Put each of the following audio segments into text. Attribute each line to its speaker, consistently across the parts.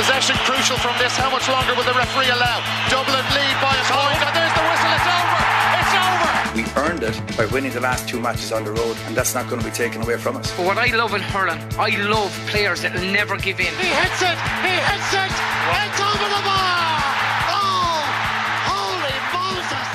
Speaker 1: Possession crucial from this. How much longer will the referee allow? Dublin lead by a point. And there's the whistle. It's over. It's over.
Speaker 2: We earned it by winning the last two matches on the road, and that's not going to be taken away from us.
Speaker 3: But what I love in hurling, I love players that will never give in.
Speaker 1: He hits it. He hits it. It's over the bar. Oh, holy Moses.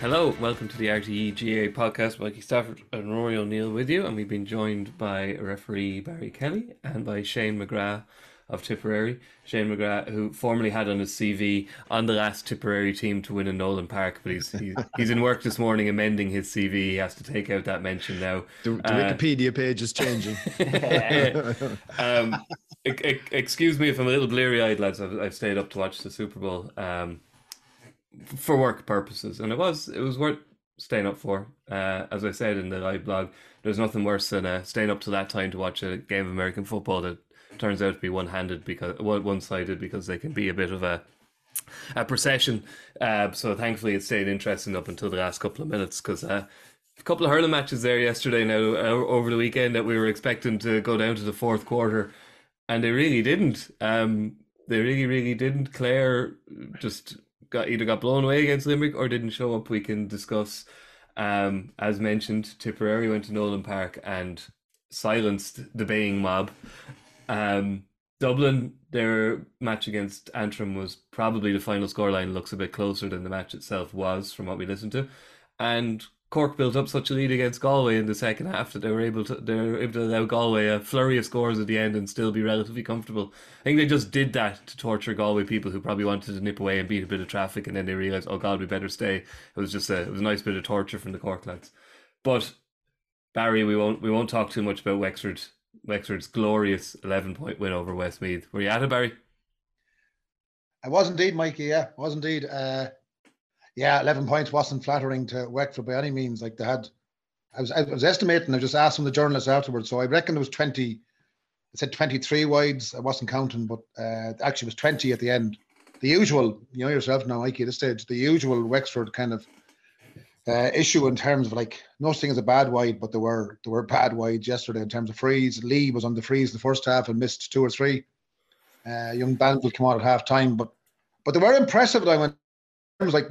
Speaker 4: Hello, welcome to the RTE GAA podcast. Mikey Stafford and Rory O'Neill with you, and we've been joined by referee Barry Kelly and by Shane McGrath of Tipperary. Shane McGrath, who formerly had on his CV on the last Tipperary team to win in Nowlan Park, but he's he, he's in work this morning amending his CV. He has to take out that mention now.
Speaker 5: The, the
Speaker 4: Uh,
Speaker 5: Wikipedia page is changing.
Speaker 4: um, excuse me if I'm a little bleary eyed, lads. I've, I've stayed up to watch the Super Bowl um, for work purposes, and it was it was worth staying up for. Uh, as I said in the live blog, there's nothing worse than uh, staying up to that time to watch a game of American football that turns out to be one handed because one sided because they can be a bit of a a procession. Uh, so thankfully, it stayed interesting up until the last couple of minutes because uh, a couple of hurling matches there yesterday. Now uh, over the weekend that we were expecting to go down to the fourth quarter, and they really didn't. Um, they really, really didn't. Clare just got either got blown away against Limerick or didn't show up. We can discuss. Um, as mentioned, Tipperary went to Nowlan Park and silenced the baying mob. Um, Dublin, their match against Antrim was probably the final scoreline looks a bit closer than the match itself was from what we listened to. And Cork built up such a lead against Galway in the second half that they were able to they were able to allow Galway a flurry of scores at the end and still be relatively comfortable. I think they just did that to torture Galway people who probably wanted to nip away and beat a bit of traffic and then they realised, oh god, we better stay. It was just a it was a nice bit of torture from the Cork lads. But Barry, we won't we won't talk too much about Wexford Wexford's glorious eleven point win over Westmeath. Were you at it, Barry?
Speaker 6: I was indeed, Mikey. Yeah, I was indeed. Uh, yeah, eleven points wasn't flattering to Wexford by any means. Like they had, I was, I was estimating. I just asked some of the journalists afterwards, so I reckon it was twenty. I said twenty-three wides. I wasn't counting, but uh, actually it was twenty at the end. The usual, you know yourself now, Mikey. At this stage, the usual Wexford kind of uh, issue in terms of like nothing is a bad wide, but there were there were bad wides yesterday in terms of frees. Lee was on the frees the first half and missed two or three. Uh, young Banville came out at half time, but but they were impressive. Though in terms like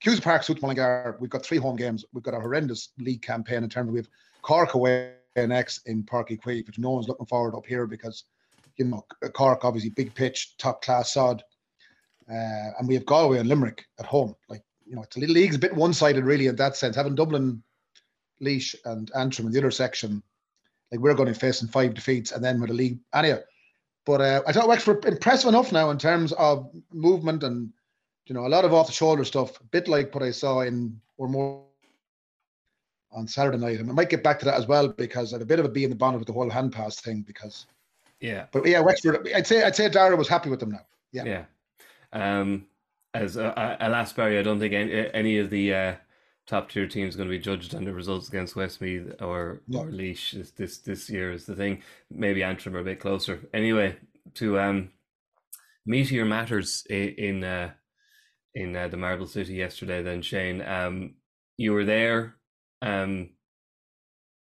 Speaker 6: Hughes Park, South Mullingar, we've got three home games. We've got a horrendous league campaign in terms of we have Cork away next in Páirc Uí Chaoimh, which no one's looking forward up here because you know Cork obviously big pitch, top class sod, uh, and we have Galway and Limerick at home. Like you know, it's a little league's a bit one sided really in that sense. Having Dublin, Laois, and Antrim in the other section, like we're going to be facing five defeats, and then with a league anyhow. But uh, I thought Wexford impressive enough now in terms of movement and you know a lot of off the shoulder stuff. A bit like what I saw in or more on Saturday night, and I might get back to that as well because I have a bit of a bee in the bonnet with the whole hand pass thing. Because,
Speaker 4: Yeah.
Speaker 6: but yeah, Wexford. I'd say I'd say Dara was happy with them now. Yeah.
Speaker 4: Yeah. Um, as uh, uh, alas, Barry, I don't think any, any of the uh, top tier teams are going to be judged on the results against Westmeath or
Speaker 6: No.
Speaker 4: or Laois this, this this year is the thing. Maybe Antrim are a bit closer. Anyway, to um, meteor matters in in, uh, in uh, the Marble City yesterday. Then Shane, um, you were there. Um,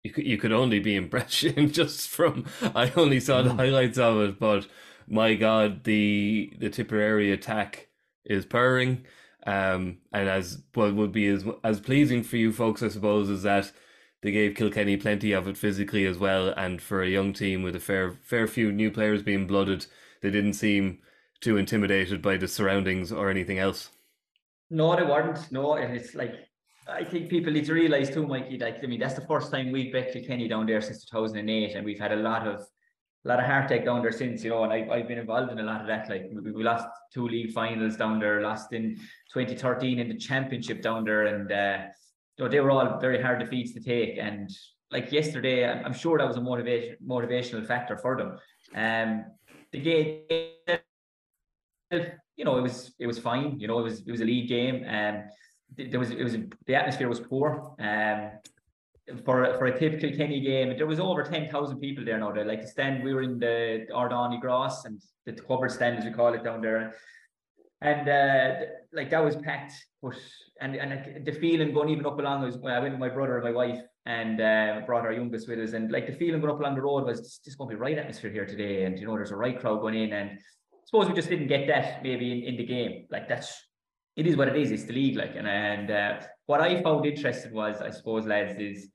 Speaker 4: you could you could only be impressed just from I only saw the highlights of it, but my God, the the Tipperary attack is purring. Um, and as what would be as as pleasing for you folks, I suppose, is that they gave Kilkenny plenty of it physically as well. And for a young team with a fair fair few new players being blooded, they didn't seem too intimidated by the surroundings or anything else.
Speaker 7: No, they weren't. No, and it's like I think people need to realise too, Mikey. Like I mean, that's the first time we've bet Kilkenny down there since 2008, and we've had a lot of a lot of heartache down there since. You know, and I, I've been involved in a lot of that. Like we, we lost two league finals down there, lost in 2013 in the championship down there, and uh, know, they were all very hard defeats to take. And like yesterday, I'm, I'm sure that was a motivation motivational factor for them. Um, the game you know, it was it was fine. You know, it was it was a league game, and there was it was the atmosphere was poor. Um, for for a typical Kenny game, there was over ten thousand people there now. They like the stand. We were in the Ardani Grass and the covered stand, as we call it down there, and uh, like that was packed. But and and like, the feeling going even up along was I went with my brother and my wife. and uh, brought our youngest with us. And like the feeling going up along the road was just, just going to be right atmosphere here today. And you know, there's a right crowd going in. And I suppose we just didn't get that maybe in, in the game. Like that's it is what it is. It's the league. Like and and uh, what I found interesting was, I suppose, lads, is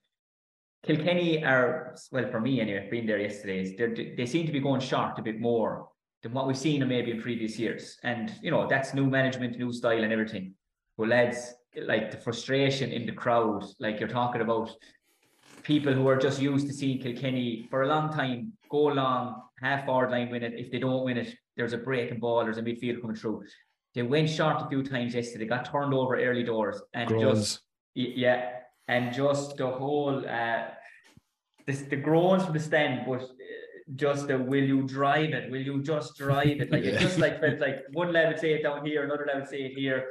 Speaker 7: Kilkenny are well for me anyway. Being there yesterday, they they seem to be going short a bit more than what we've seen maybe in previous years. And you know, that's new management, new style, and everything. But lads, like the frustration in the crowd, like you're talking about people who are just used to seeing Kilkenny for a long time go long, half forward line win it. If they don't win it, there's a breaking ball, there's a midfield coming through. They went short a few times yesterday, got turned over early doors, and
Speaker 5: Groans.
Speaker 7: just yeah, and just the whole uh this the groans from the stand, but uh, just the will you drive it? Will you just drive it? Like it
Speaker 5: Yeah.
Speaker 7: just like felt like one lad would say it down here, another lad would say it here.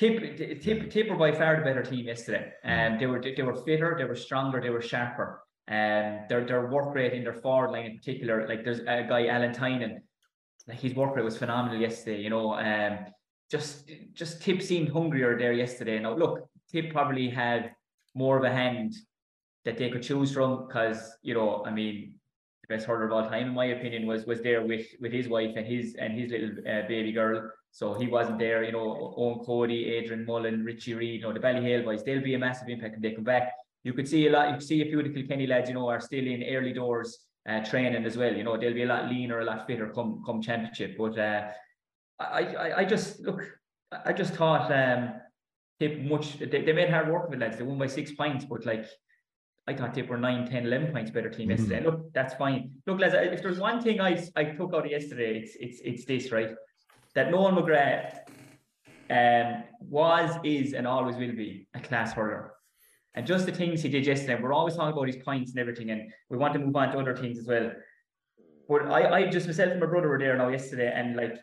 Speaker 7: Tip, Tip, Tip were by far the better team yesterday. And they were they were fitter, they were stronger, they were sharper. And their their work rate in their forward line in particular, like there's a guy Alan Tynan, his work rate was phenomenal yesterday. You know, um, just just Tip seemed hungrier there yesterday. Now look, Tip probably had more of a hand that they could choose from because you know, I mean, the best hurler of all time, in my opinion, was was there with with his wife and his and his little uh, baby girl. So he wasn't there. You know, Eoin Cody, Adrian Mullen, Richie Reid, you know, the Ballyhale boys. They'll be a massive impact when they come back. You could see a lot. You could see a few of the Kilkenny lads, you know, are still in early doors uh, training as well. You know, they'll be a lot leaner, a lot fitter come come championship. But uh, I, I I just look. I just thought um, Tip much. They, they made hard work of it, lads. They won by six points, but like I thought Tip were 9, 10, 11 points better team
Speaker 5: Mhm.
Speaker 7: yesterday. Look, that's fine. Look, lads, if there's one thing I, I took out of yesterday, it's it's it's this, right? That Noel McGrath um, was, is, and always will be a class hurler. And just the things he did yesterday, we're always talking about his points and everything, and we want to move on to other things as well. But I, I just myself and my brother were there now yesterday, and like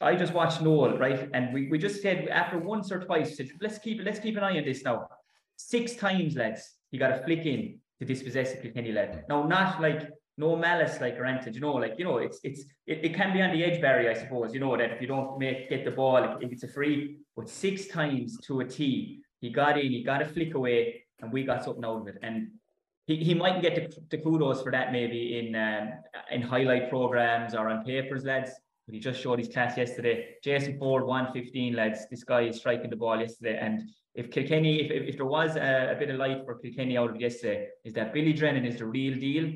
Speaker 7: I just watched Noel, right? And we, we just said after once or twice, said, let's keep let's keep an eye on this now. Six times, lads, he got a flick in to dispossess a Kilkenny lad. Now, not like no malice like granted, you know, like you know, it's it's it, it can be on the edge barrier, I suppose, you know, that if you don't make get the ball, if it's a free, but six times to a T, he got in, he got a flick away, and we got something out of it. And he, he mightn't get the, kudos for that maybe in um, in highlight programs or on papers, lads. But he just showed his class yesterday. Jason Forde, 115, lads. This guy is striking the ball yesterday. And if Kilkenny, if, if, if there was a, a bit of light for Kilkenny out of yesterday, is that Billy Drennan is the real deal.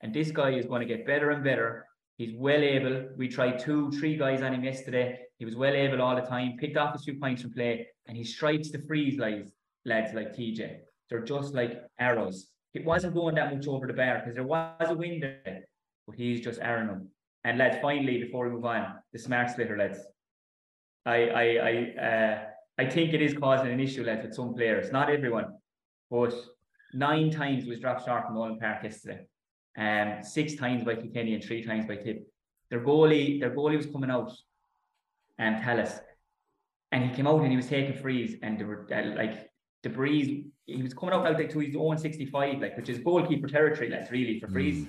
Speaker 7: And this guy is going to get better and better. He's well able. We tried two, three guys on him yesterday. He was well able all the time, picked off a few points from play, and he strikes the frees lads, lads like TJ. They're just like arrows. It wasn't going that much over the bar because there was a wind there, but he's just arrowing them. And lads, finally, before we move on, the smart sliotar, lads. I I I uh, I think it is causing an issue, lads, with some players. Not everyone, but nine times was dropped short from Nowlan Park yesterday. Um, six times by Kilkenny and three times by Tip. Their goalie, their goalie was coming out, and um, Tallis, and he came out and he was taking frees, and there were uh, like the breeze. He was coming out out like to his own sixty-five, like which is goalkeeper territory, lads, really for mm. frees.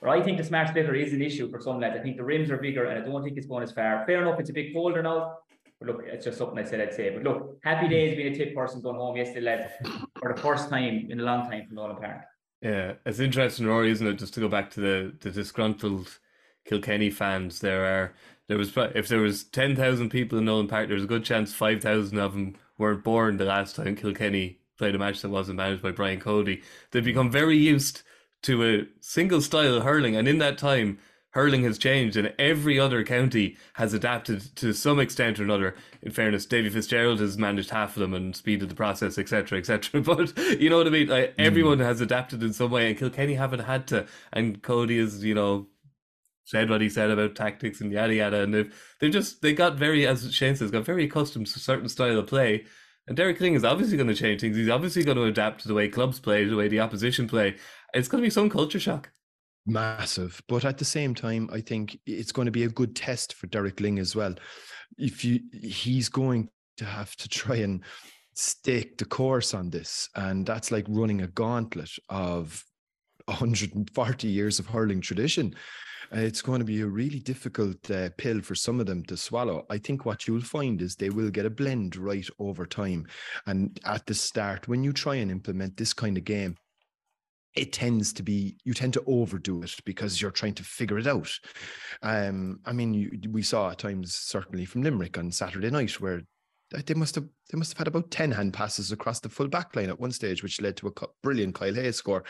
Speaker 7: But I think the smart sliotar is an issue for some lads. I think the rims are bigger, and I don't think it's going as far. Fair enough, it's a bit colder now. But look, it's just something I said I'd say. But look, happy mm. days being a tip person going home yesterday, lads, for the first time in a long time from Nowlan Park.
Speaker 4: Yeah, it's interesting, Rory, isn't it? Just to go back to the the disgruntled Kilkenny fans, there are there was if there was ten thousand people in Nowlan Park, there's a good chance five thousand of them weren't born the last time Kilkenny played a match that wasn't managed by Brian Cody. They've become very used to a single style of hurling, and in that time, hurling has changed, and every other county has adapted to some extent or another. In fairness, Davy Fitzgerald has managed half of them and speeded the process, etc., etc. But you know what I mean? Like, hmm. everyone has adapted in some way, and Kilkenny haven't had to. And Cody is, you know, said what he said about tactics and yada yada, and they've they've just they got very, as Shane says, got very accustomed to a certain style of play. And Derek Lyng is obviously going to change things. He's obviously going to adapt to the way clubs play, the way the opposition play. It's going to be some culture shock.
Speaker 5: massive. But at the same time, I think it's going to be a good test for Derek Lyng as well. If you, he's going to have to try and stake the course on this, and that's like running a gauntlet of 140 years of hurling tradition. Uh, it's going to be a really difficult uh, pill for some of them to swallow. I think what you'll find is they will get a blend right over time. And at the start, when you try and implement this kind of game, it tends to be you tend to overdo it because you're trying to figure it out. Um, I mean, you, we saw at times certainly from Limerick on Saturday night where they must have they must have had about 10 hand passes across the full back line at one stage, which led to a brilliant Kyle Hayes score.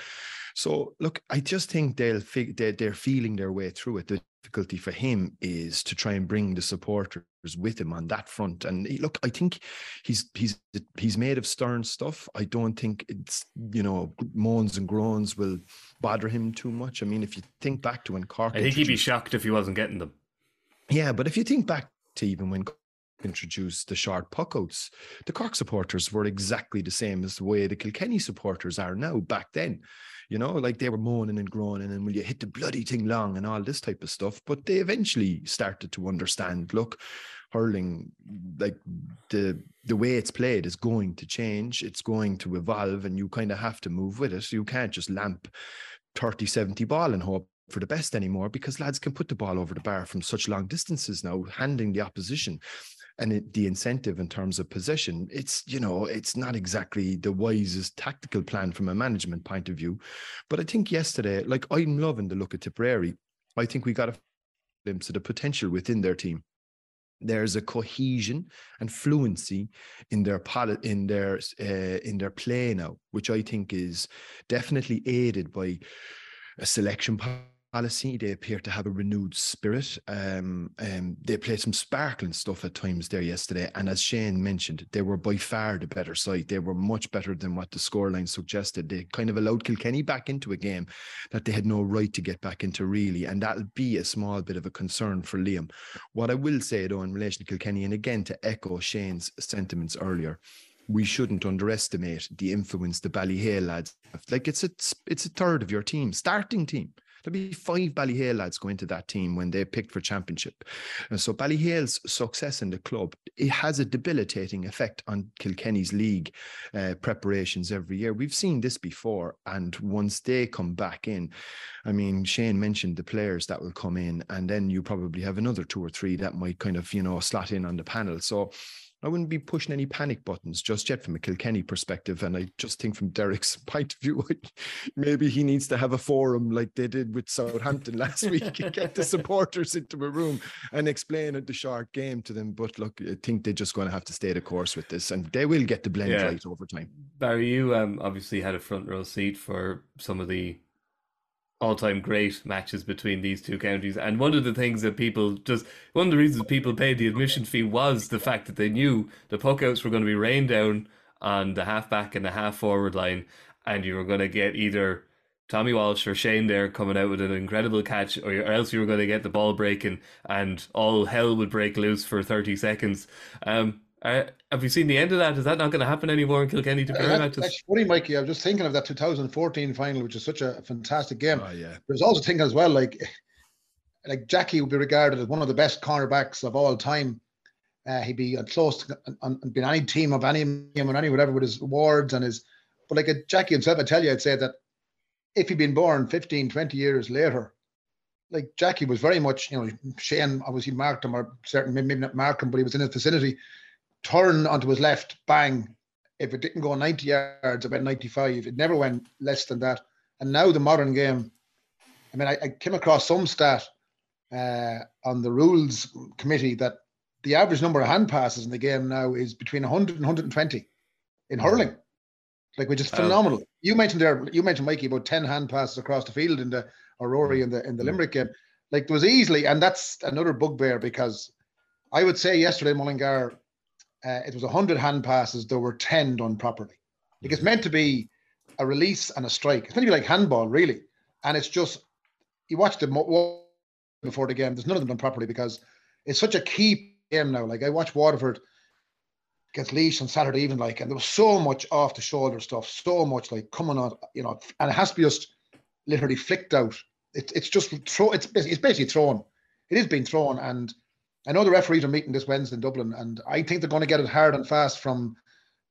Speaker 5: So look, I just think they'll fig- they're, they're feeling their way through it. The difficulty for him is to try and bring the supporters with him on that front. And he, look, I think he's he's he's made of stern stuff. I don't think it's you know moans and groans will bother him too much. I mean, if you think back to when Cork,
Speaker 4: I think he'd be shocked if he wasn't getting them.
Speaker 5: Yeah, but if you think back to even when introduced the short puckouts, the Cork supporters were exactly the same as the way the Kilkenny supporters are now back then. You know, like they were moaning and groaning and will you hit the bloody thing long and all this type of stuff. But they eventually started to understand, look, hurling, like the the way it's played is going to change, it's going to evolve, and you kind of have to move with it. You can't just lamp 30, 70 ball and hope for the best anymore because lads can put the ball over the bar from such long distances now, handing the opposition and it, the incentive in terms of position, it's you know it's not exactly the wisest tactical plan from a management point of view. But i think yesterday like i'm loving the look at tipperary. I think we got a glimpse of the potential within their team. There's a cohesion and fluency in their pilot in their uh, in their play now which i think is definitely aided by a selection policy. They appear to have a renewed spirit. Um, um, they played some sparkling stuff at times there yesterday. And as Shane mentioned, they were by far the better side. They were much better than what the scoreline suggested. They kind of allowed Kilkenny back into a game that they had no right to get back into, really. And that'll be a small bit of a concern for Liam. What I will say, though, in relation to Kilkenny, and again to echo Shane's sentiments earlier, we shouldn't underestimate the influence the Ballyhale lads have. Like it's a it's a third of your team, starting team. There'll be five Ballyhale lads going to that team when they're picked for championship. And so Ballyhale's success in the club, it has a debilitating effect on Kilkenny's league uh, preparations every year. We've seen this before. And once they come back in, I mean, Shane mentioned the players that will come in, and then you probably have another two or three that might kind of, you know, slot in on the panel. So I wouldn't be pushing any panic buttons just yet from a Kilkenny perspective. And I just think from Derek's point of view, maybe he needs to have a forum like they did with Southampton last week and get the supporters into a room and explain the short game to them. But look, I think they're just going to have to stay the course with this and they will get the blend yeah. right over time.
Speaker 4: Barry, you um, obviously had a front row seat for some of the all-time great matches between these two counties. And one of the things that people just one of the reasons people paid the admission fee was the fact that they knew the puckouts were going to be rained down on the half-back and the half-forward line, and you were going to get either Tommy Walsh or Shane there coming out with an incredible catch, or, or else you were going to get the ball breaking and all hell would break loose for 30 seconds. Um, uh, have you seen the end of that? Is that not going to happen anymore in Kilkenny to uh,
Speaker 6: matches? That's funny, Mikey. I was just thinking of that 2014 final, which is such a fantastic game.
Speaker 5: Oh, yeah.
Speaker 6: There's also thinking as well, like like Jackie would be regarded as one of the best cornerbacks of all time. Uh, he'd be close to on, on, any team of any team or any whatever with his awards and his. But like a Jackie himself, I tell you, I'd say that if he'd been born 15, 20 years later, like Jackie was very much, you know, Shane obviously marked him or certain maybe not marked him, but he was in his vicinity turn onto his left, bang. If it didn't go 90 yards, about 95. It never went less than that. And now the modern game, I mean, I, I came across some stat uh, on the rules committee that the average number of hand passes in the game now is between 100 and 120 in hurling, like which is phenomenal. Um, you mentioned there, you mentioned Mikey about 10 hand passes across the field in the Aurora in the in the Limerick game. Like there was easily, and that's another bugbear because I would say yesterday Mullingar uh, it was 100 hand passes, there were 10 done properly. Like it's meant to be a release and a strike. It's meant to be like handball, really. And it's just, you watch the before the game, there's none of them done properly because it's such a key game now. Like I watched Waterford against Laois on Saturday evening, like, and there was so much off the shoulder stuff, so much like coming on, you know, and it has to be just literally flicked out. It, it's just throw. It's it's basically thrown. It is being thrown, and I know the referees are meeting this Wednesday in Dublin, and I think they're going to get it hard and fast from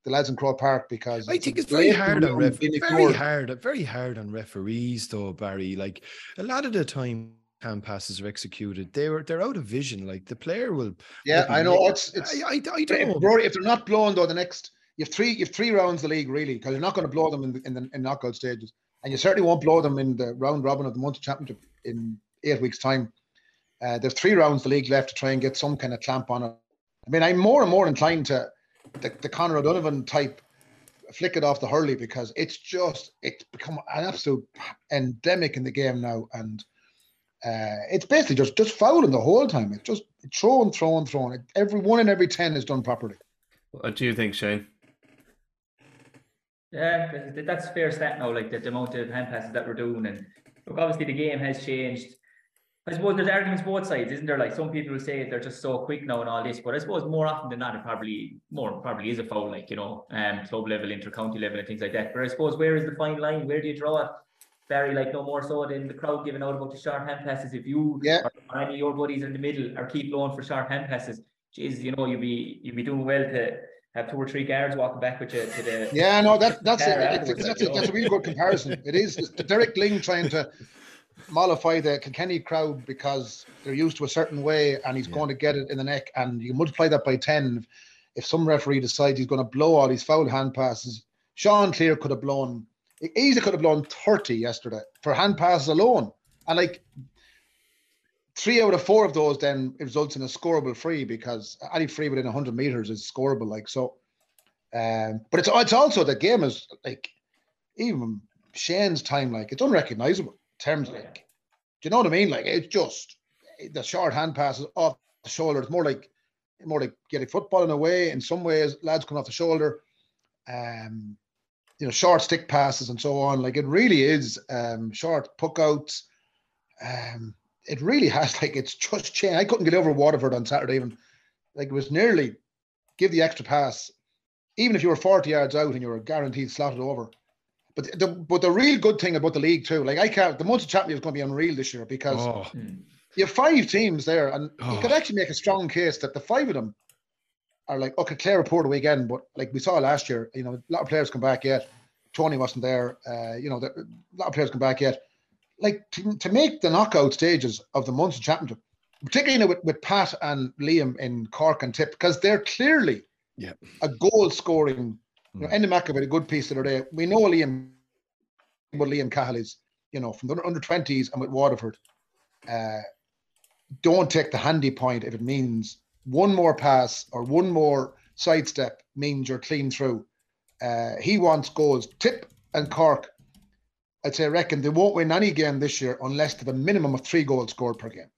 Speaker 6: the lads in Croke Park because
Speaker 5: I think it's very hard on
Speaker 6: rule
Speaker 5: ref- very
Speaker 6: ignored.
Speaker 5: hard, very hard on referees though, Barry. Like a lot of the time hand passes are executed, they were they're out of vision. Like the player will
Speaker 6: Yeah,
Speaker 5: maybe
Speaker 6: I know.
Speaker 5: make-
Speaker 6: It's it's
Speaker 5: I, I, I don't
Speaker 6: if,
Speaker 5: know.
Speaker 6: Rory, if they're not blown though, the next you have three you have three rounds of the league really because you're not going to blow them in the, in the in knockout stages, and you certainly won't blow them in the round robin of the Munster Championship in eight weeks' time. Uh, there's three rounds of the league left to try and get some kind of clamp on it. I mean, I'm more and more inclined to the, the Conor O'Donovan type flick it off the Hurley because it's just it's become an absolute endemic in the game now, and uh, it's basically just just fouling the whole time. It's just throwing, throwing, throwing. Every one in every ten is done properly.
Speaker 4: What do you think, Shane?
Speaker 7: Yeah, that- that- that's a fair stat now, like the, the amount of hand passes that we're doing. And look, obviously the game has changed. I suppose there's arguments both sides, isn't there? Like some people will say they're just so quick now and all this, but I suppose more often than not, it probably more probably is a foul, like you know, um, club level, inter-county level, and things like that. But I suppose where is the fine line? Where do you draw it? Barry, like no more so than the crowd giving out about the short hand passes. If you
Speaker 6: Yeah.
Speaker 7: or any of your buddies in the middle are keep blowing for short hand passes, geez, you know, you'd be you'd be doing well to have two or three guards walking back with you to the
Speaker 6: Yeah, no, that that's it's, that's, a, that's a really good comparison. It is it's the Derek Lyng trying to mollify the Kilkenny crowd because they're used to a certain way, and he's
Speaker 5: Yeah.
Speaker 6: going to get it in the neck, and you multiply that by ten. If some referee decides he's going to blow all these foul hand passes, Sean Cleere could have blown easily could have blown thirty yesterday for hand passes alone, and like three out of four of those then results in a scoreable free because any free within 100 meters is scoreable like so um but it's it's also the game is like even Shane's time like it's unrecognizable terms like do you know what I mean like it's just the short hand passes off the shoulder it's more like more like getting football in a way in some ways lads coming off the shoulder um you know short stick passes and so on like it really is um short puck outs um it really has like it's just changed. I couldn't get over Waterford on Saturday even. Like it was nearly give the extra pass, even if you were 40 yards out and you were guaranteed slotted over. But the but the real good thing about the league too, like I can't the Munster Championship is going to be unreal this year because
Speaker 5: Oh,
Speaker 7: Hmm.
Speaker 6: you have five teams there, and you
Speaker 5: Oh.
Speaker 6: could actually make a strong case that the five of them are like okay, Clare report away again, but like we saw last year, you know, a lot of players come back yet. Tony wasn't there. Uh, you know, the, a lot of players come back yet. Like to, to make the knockout stages of the Munster Championship, particularly with, with Pat and Liam in Cork and Tip, because they're clearly
Speaker 5: Yeah.
Speaker 6: a goal scoring. You know,
Speaker 5: Mm.
Speaker 6: Andy Mack had a good piece the other day. We know Liam, what Liam Cahill is, you know, from the under twenties and with Waterford. Uh, don't take the handy point if it means one more pass or one more sidestep means you're clean through. Uh, he wants goals. Tip and Cork, I'd say, reckon they won't win any game this year unless they have a minimum of three goals scored per game.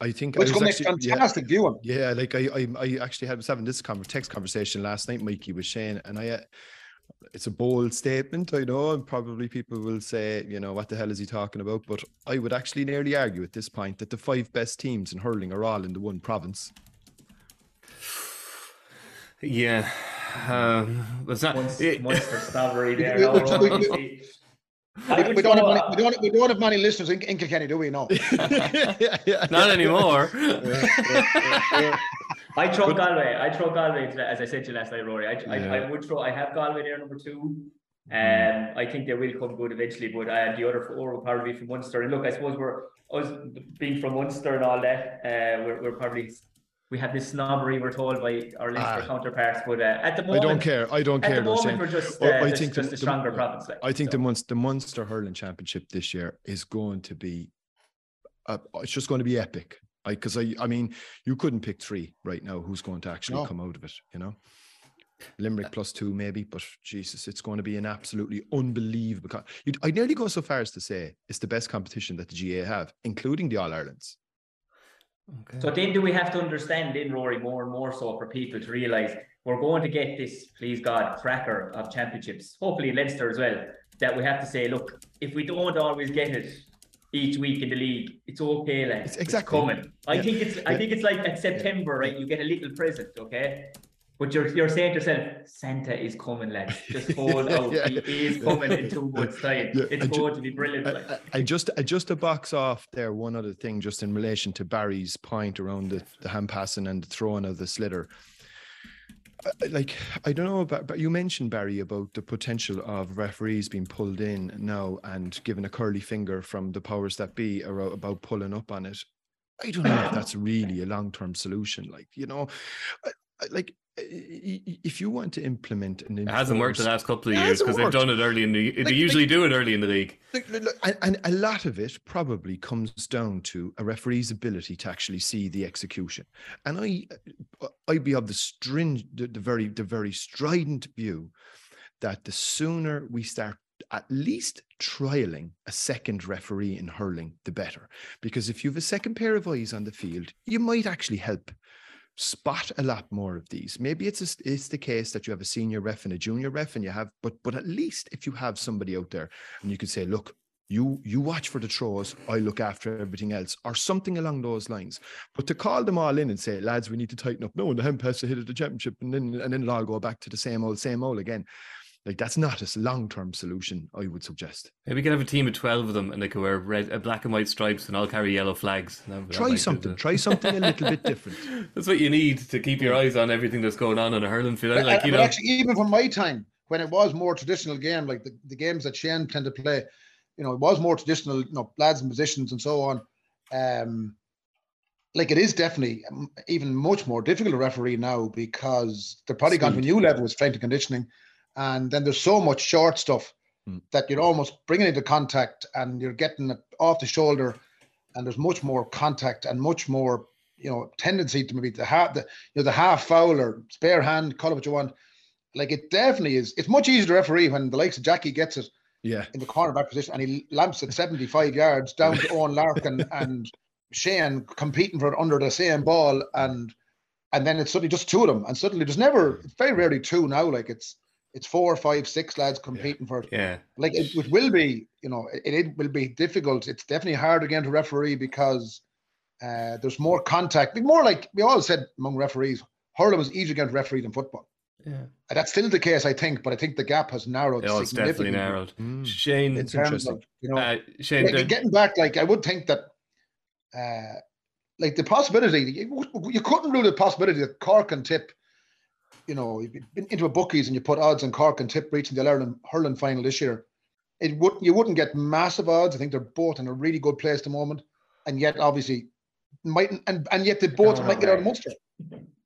Speaker 5: I think I
Speaker 6: which
Speaker 5: was
Speaker 6: will make
Speaker 5: actually- yeah.
Speaker 6: fantastic viewing.
Speaker 5: Yeah, like I, I, I actually had was having this conver- text conversation last night, Mikey, with Shane, and I, uh, it's a bold statement, I know, and probably people will say, you know, what the hell is he talking about? But I would actually nearly argue at this point that the five best teams in hurling are all in the one province.
Speaker 4: Yeah. Um, was that?
Speaker 7: Monster,
Speaker 4: it-
Speaker 7: monster snobbery there.
Speaker 6: We- we-
Speaker 7: no,
Speaker 6: we-
Speaker 7: honestly.
Speaker 6: We, don't have
Speaker 7: throw
Speaker 6: many, we, don't, we don't have many listeners in, in Kilkenny, do we? No.
Speaker 5: yeah, yeah,
Speaker 4: Not anymore.
Speaker 7: I throw Galway. I throw Galway, to- as I said to you last night, Rory. I, I,
Speaker 5: Yeah.
Speaker 7: I would throw. I have Galway there, number two. Um, I think they will come good eventually, but uh, the other four will probably be from Munster. And look, I suppose we're us being from Munster and all that. Uh, we're, we're probably we have this snobbery we're told by our Leinster
Speaker 5: Ah.
Speaker 7: counterparts, but uh, at the moment
Speaker 5: I
Speaker 7: moment,
Speaker 5: don't care. I don't
Speaker 7: At
Speaker 5: care.
Speaker 7: the moment,
Speaker 5: Shane.
Speaker 7: we're just, uh,
Speaker 5: I
Speaker 7: just,
Speaker 5: think the-
Speaker 7: just a
Speaker 5: the-
Speaker 7: stronger province. Like,
Speaker 5: I think
Speaker 7: so.
Speaker 5: the Munster, the Munster hurling championship this year is going to be, uh, it's just going to be epic. Because I, I, mean, you couldn't pick three right now. Who's going to actually
Speaker 6: No.
Speaker 5: come out of it? You know, Limerick plus two maybe, but Jesus, it's going to be an absolutely unbelievable. co- You'd, I'd nearly go so far as to say it's the best competition that the GAA have, including the All Irelands.
Speaker 4: Okay.
Speaker 7: So then do we have to understand in Rory more and more so for people to realise we're going to get this, please God, cracker of championships, hopefully Leinster as well, that we have to say, look, if we don't always get it each week in the league, it's okay, lads.
Speaker 5: It's exactly.
Speaker 7: It's coming. I
Speaker 5: Yeah.
Speaker 7: think it's I
Speaker 5: Yeah.
Speaker 7: think it's like at September, right? You get a little present, okay? But you're you're saying to yourself, Santa is coming, lads. Just hold out.
Speaker 5: Yeah.
Speaker 7: He is coming in two months' time.
Speaker 5: Yeah,
Speaker 7: It's
Speaker 5: and ju-
Speaker 7: going to be brilliant. like.
Speaker 5: I, I- I just I just to box off there one other thing just in relation to Barry's point around the, the hand passing and the throwing of the sliotar. uh, like I don't know about, but you mentioned Barry about the potential of referees being pulled in now and given a curly finger from the powers that be about pulling up on it. I don't know if that's really a long term solution. Like you know, like if you want to implement an
Speaker 4: It hasn't worked the last couple of years because they've done it early in the. They usually
Speaker 5: like-
Speaker 4: do it early in the league.
Speaker 5: And, and a lot of it probably comes down to a referee's ability to actually see the execution. And I, I'd be of the string, the, the very, the very strident view that the sooner we start at least trialing a second referee in hurling, the better. Because if you have a second pair of eyes on the field, you might actually help spot a lot more of these. Maybe it's a, it's the case that you have a senior ref and a junior ref, and you have, but but at least if you have somebody out there, and you could say, look, you you watch for the throws, I look after everything else, or something along those lines. But to call them all in and say, lads, we need to tighten up. No, and the hand pass to hit at the championship, and then and then it'll all go back to the same old, same old again. Like that's not a long term solution, I would suggest.
Speaker 4: Maybe we can have a team of twelve of them, and they could wear red, uh, black and white stripes, and all carry yellow flags. That- that
Speaker 5: Try
Speaker 4: do
Speaker 5: something. Try something a little bit different.
Speaker 4: That's what you need to keep your eyes on everything that's going on in a hurling field.
Speaker 6: But,
Speaker 4: Like
Speaker 6: uh,
Speaker 4: you know,
Speaker 6: actually, even from my time, when it was more traditional game, like the, the games that Shane tend to play, you know, it was more traditional, you know, lads and positions and so on. Um, like it is definitely um, even much more difficult to referee now because they're probably gone to a new level with strength and conditioning, and then there's so much short stuff
Speaker 5: Mm.
Speaker 6: that you're almost bringing into contact and you're getting it off the shoulder, and there's much more contact and much more, you know, tendency to maybe the half the you know the half foul or spare hand, call it what you want. Like it definitely is. It's much easier to referee when the likes of Jackie gets it
Speaker 5: Yeah.
Speaker 6: in the cornerback position and he lamps it 75 yards down to Eoin Larkin and Shane competing for it under the same ball and and then it's suddenly just two of them and suddenly there's never it's very rarely two now like it's it's four five six lads competing for it
Speaker 4: yeah,
Speaker 6: like it, it will be you know it, it will be difficult it's definitely hard again to referee because uh, there's more contact more like we all said among referees hurling was easier against referee than football
Speaker 4: yeah.
Speaker 6: and that's still the case I think but I think the gap has narrowed
Speaker 4: Oh, it's definitely narrowed.
Speaker 5: Mm.
Speaker 4: Shane,
Speaker 5: It's
Speaker 6: in terms
Speaker 5: interesting.
Speaker 6: of, you know
Speaker 4: uh, Shane,
Speaker 6: like,
Speaker 4: there-
Speaker 6: getting back, like I would think that, uh, like the possibility you, you couldn't rule the possibility that Cork and Tip, you know, you've been into a bookies and you put odds on Cork and Tip reaching the Ireland hurling final this year. It would you wouldn't get massive odds. I think they're both in a really good place at the moment, and yet obviously might and and yet they both might get out of
Speaker 7: right.
Speaker 6: Munster.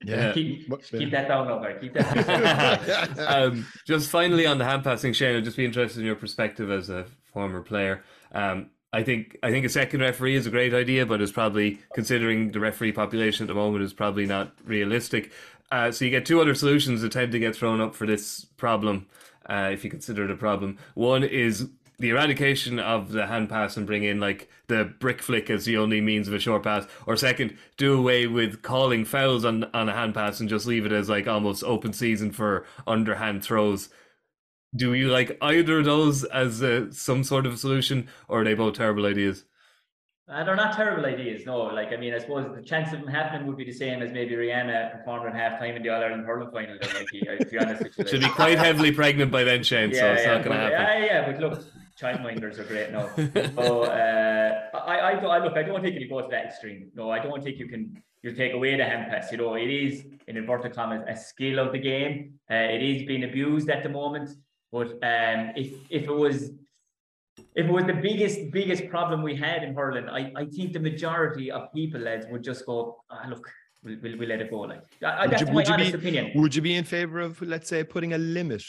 Speaker 4: Yeah.
Speaker 7: Keep, keep that down over. Keep that.
Speaker 4: um, just finally on the hand passing, Shane, I'd just be interested in your perspective as a former player. Um, I think I think a second referee is a great idea, but it's probably considering the referee population at the moment is probably not realistic. Uh, so you get two other solutions that tend to get thrown up for this problem, uh, if you consider it a problem. One is the eradication of the hand pass and bring in like the brick flick as the only means of a short pass, or second, do away with calling fouls on on a hand pass and just leave it as like almost open season for underhand throws. Do you like either of those as uh, some sort of solution, or are they both terrible ideas?
Speaker 7: Uh, they're not terrible ideas, no. Like, I mean, I suppose the chance of them happening would be the same as maybe Rihanna performing at half time in the All Ireland hurling final. Mikey, uh, to be honest with you. Like.
Speaker 4: be quite heavily pregnant by then, Shane. so it's not going to happen.
Speaker 7: Yeah, yeah, but look, childminders are great now. So uh, I, I, I look, I don't think you go to that extreme. No, I don't think you can. You take away the hand pass. You know, it is in inverted commas a skill of the game. Uh, it is being abused at the moment. But um, if if it was if it was the biggest biggest problem we had in hurling, I, I think the majority of people lads would just go, ah, look, we'll, we'll, we'll let it go. Like I,
Speaker 5: Would
Speaker 7: that's
Speaker 5: you-
Speaker 7: my
Speaker 5: would you
Speaker 7: honest
Speaker 5: be-
Speaker 7: opinion.
Speaker 5: Would you be in favor of, let's say, putting a limit?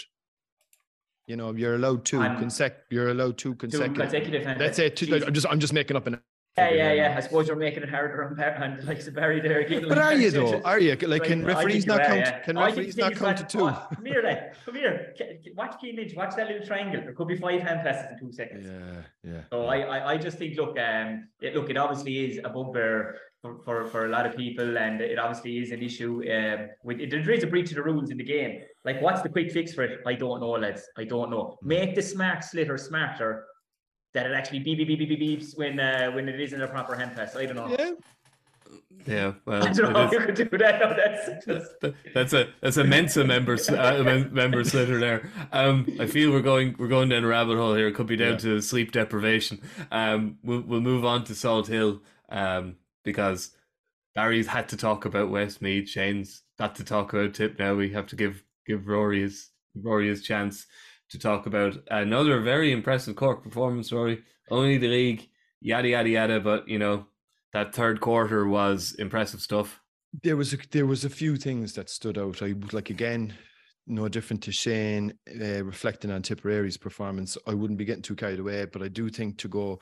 Speaker 5: You know, you're allowed two
Speaker 7: I'm-
Speaker 5: consec. You're allowed two
Speaker 7: Two
Speaker 5: consecutive.
Speaker 7: consecutive
Speaker 5: Let's say two.
Speaker 7: Jeez.
Speaker 5: I'm just. I'm just making up an.
Speaker 7: Yeah, yeah, yeah. I suppose you're making it harder on, on like Barry there.
Speaker 5: But are you though? Are you like? Can referees not count? Can referees not count to two?
Speaker 7: come here, lad. Come here. Watch Cian Lynch. Watch that little triangle. There could be five hand passes in two seconds.
Speaker 5: Yeah, yeah.
Speaker 7: So I, I, I just think, look, um, it, look, it obviously is a bugbear for, for, for a lot of people, and it obviously is an issue. Um, with there is a breach of the rules in the game. Like, what's the quick fix for it? I don't know, lads. I don't know. Make the smart sliotar smarter. That it actually beep beep beep beep beep beeps when uh, when it isn't a proper hand pass. I don't know.
Speaker 5: Yeah.
Speaker 4: Yeah, well,
Speaker 7: I don't know
Speaker 4: it
Speaker 7: how you could do that. No, that's just
Speaker 4: that's a that's a Mensa member uh, mem- member sliotar there. Um, I feel we're going we're going down a rabbit hole here. It could be down
Speaker 5: Yeah.
Speaker 4: to sleep deprivation. Um, we'll we'll move on to Salt Hill. Um, because Barry's had to talk about Westmeath. Shane's got to talk about Tip now. We have to give give Rory his Rory his chance to talk about another very impressive Cork performance. Rory, only the league, yada yada yada. But you know that third quarter was impressive stuff.
Speaker 5: There was a, there was a few things that stood out. I like again, no different to Shane, uh, reflecting on Tipperary's performance. I wouldn't be getting too carried away, but I do think to go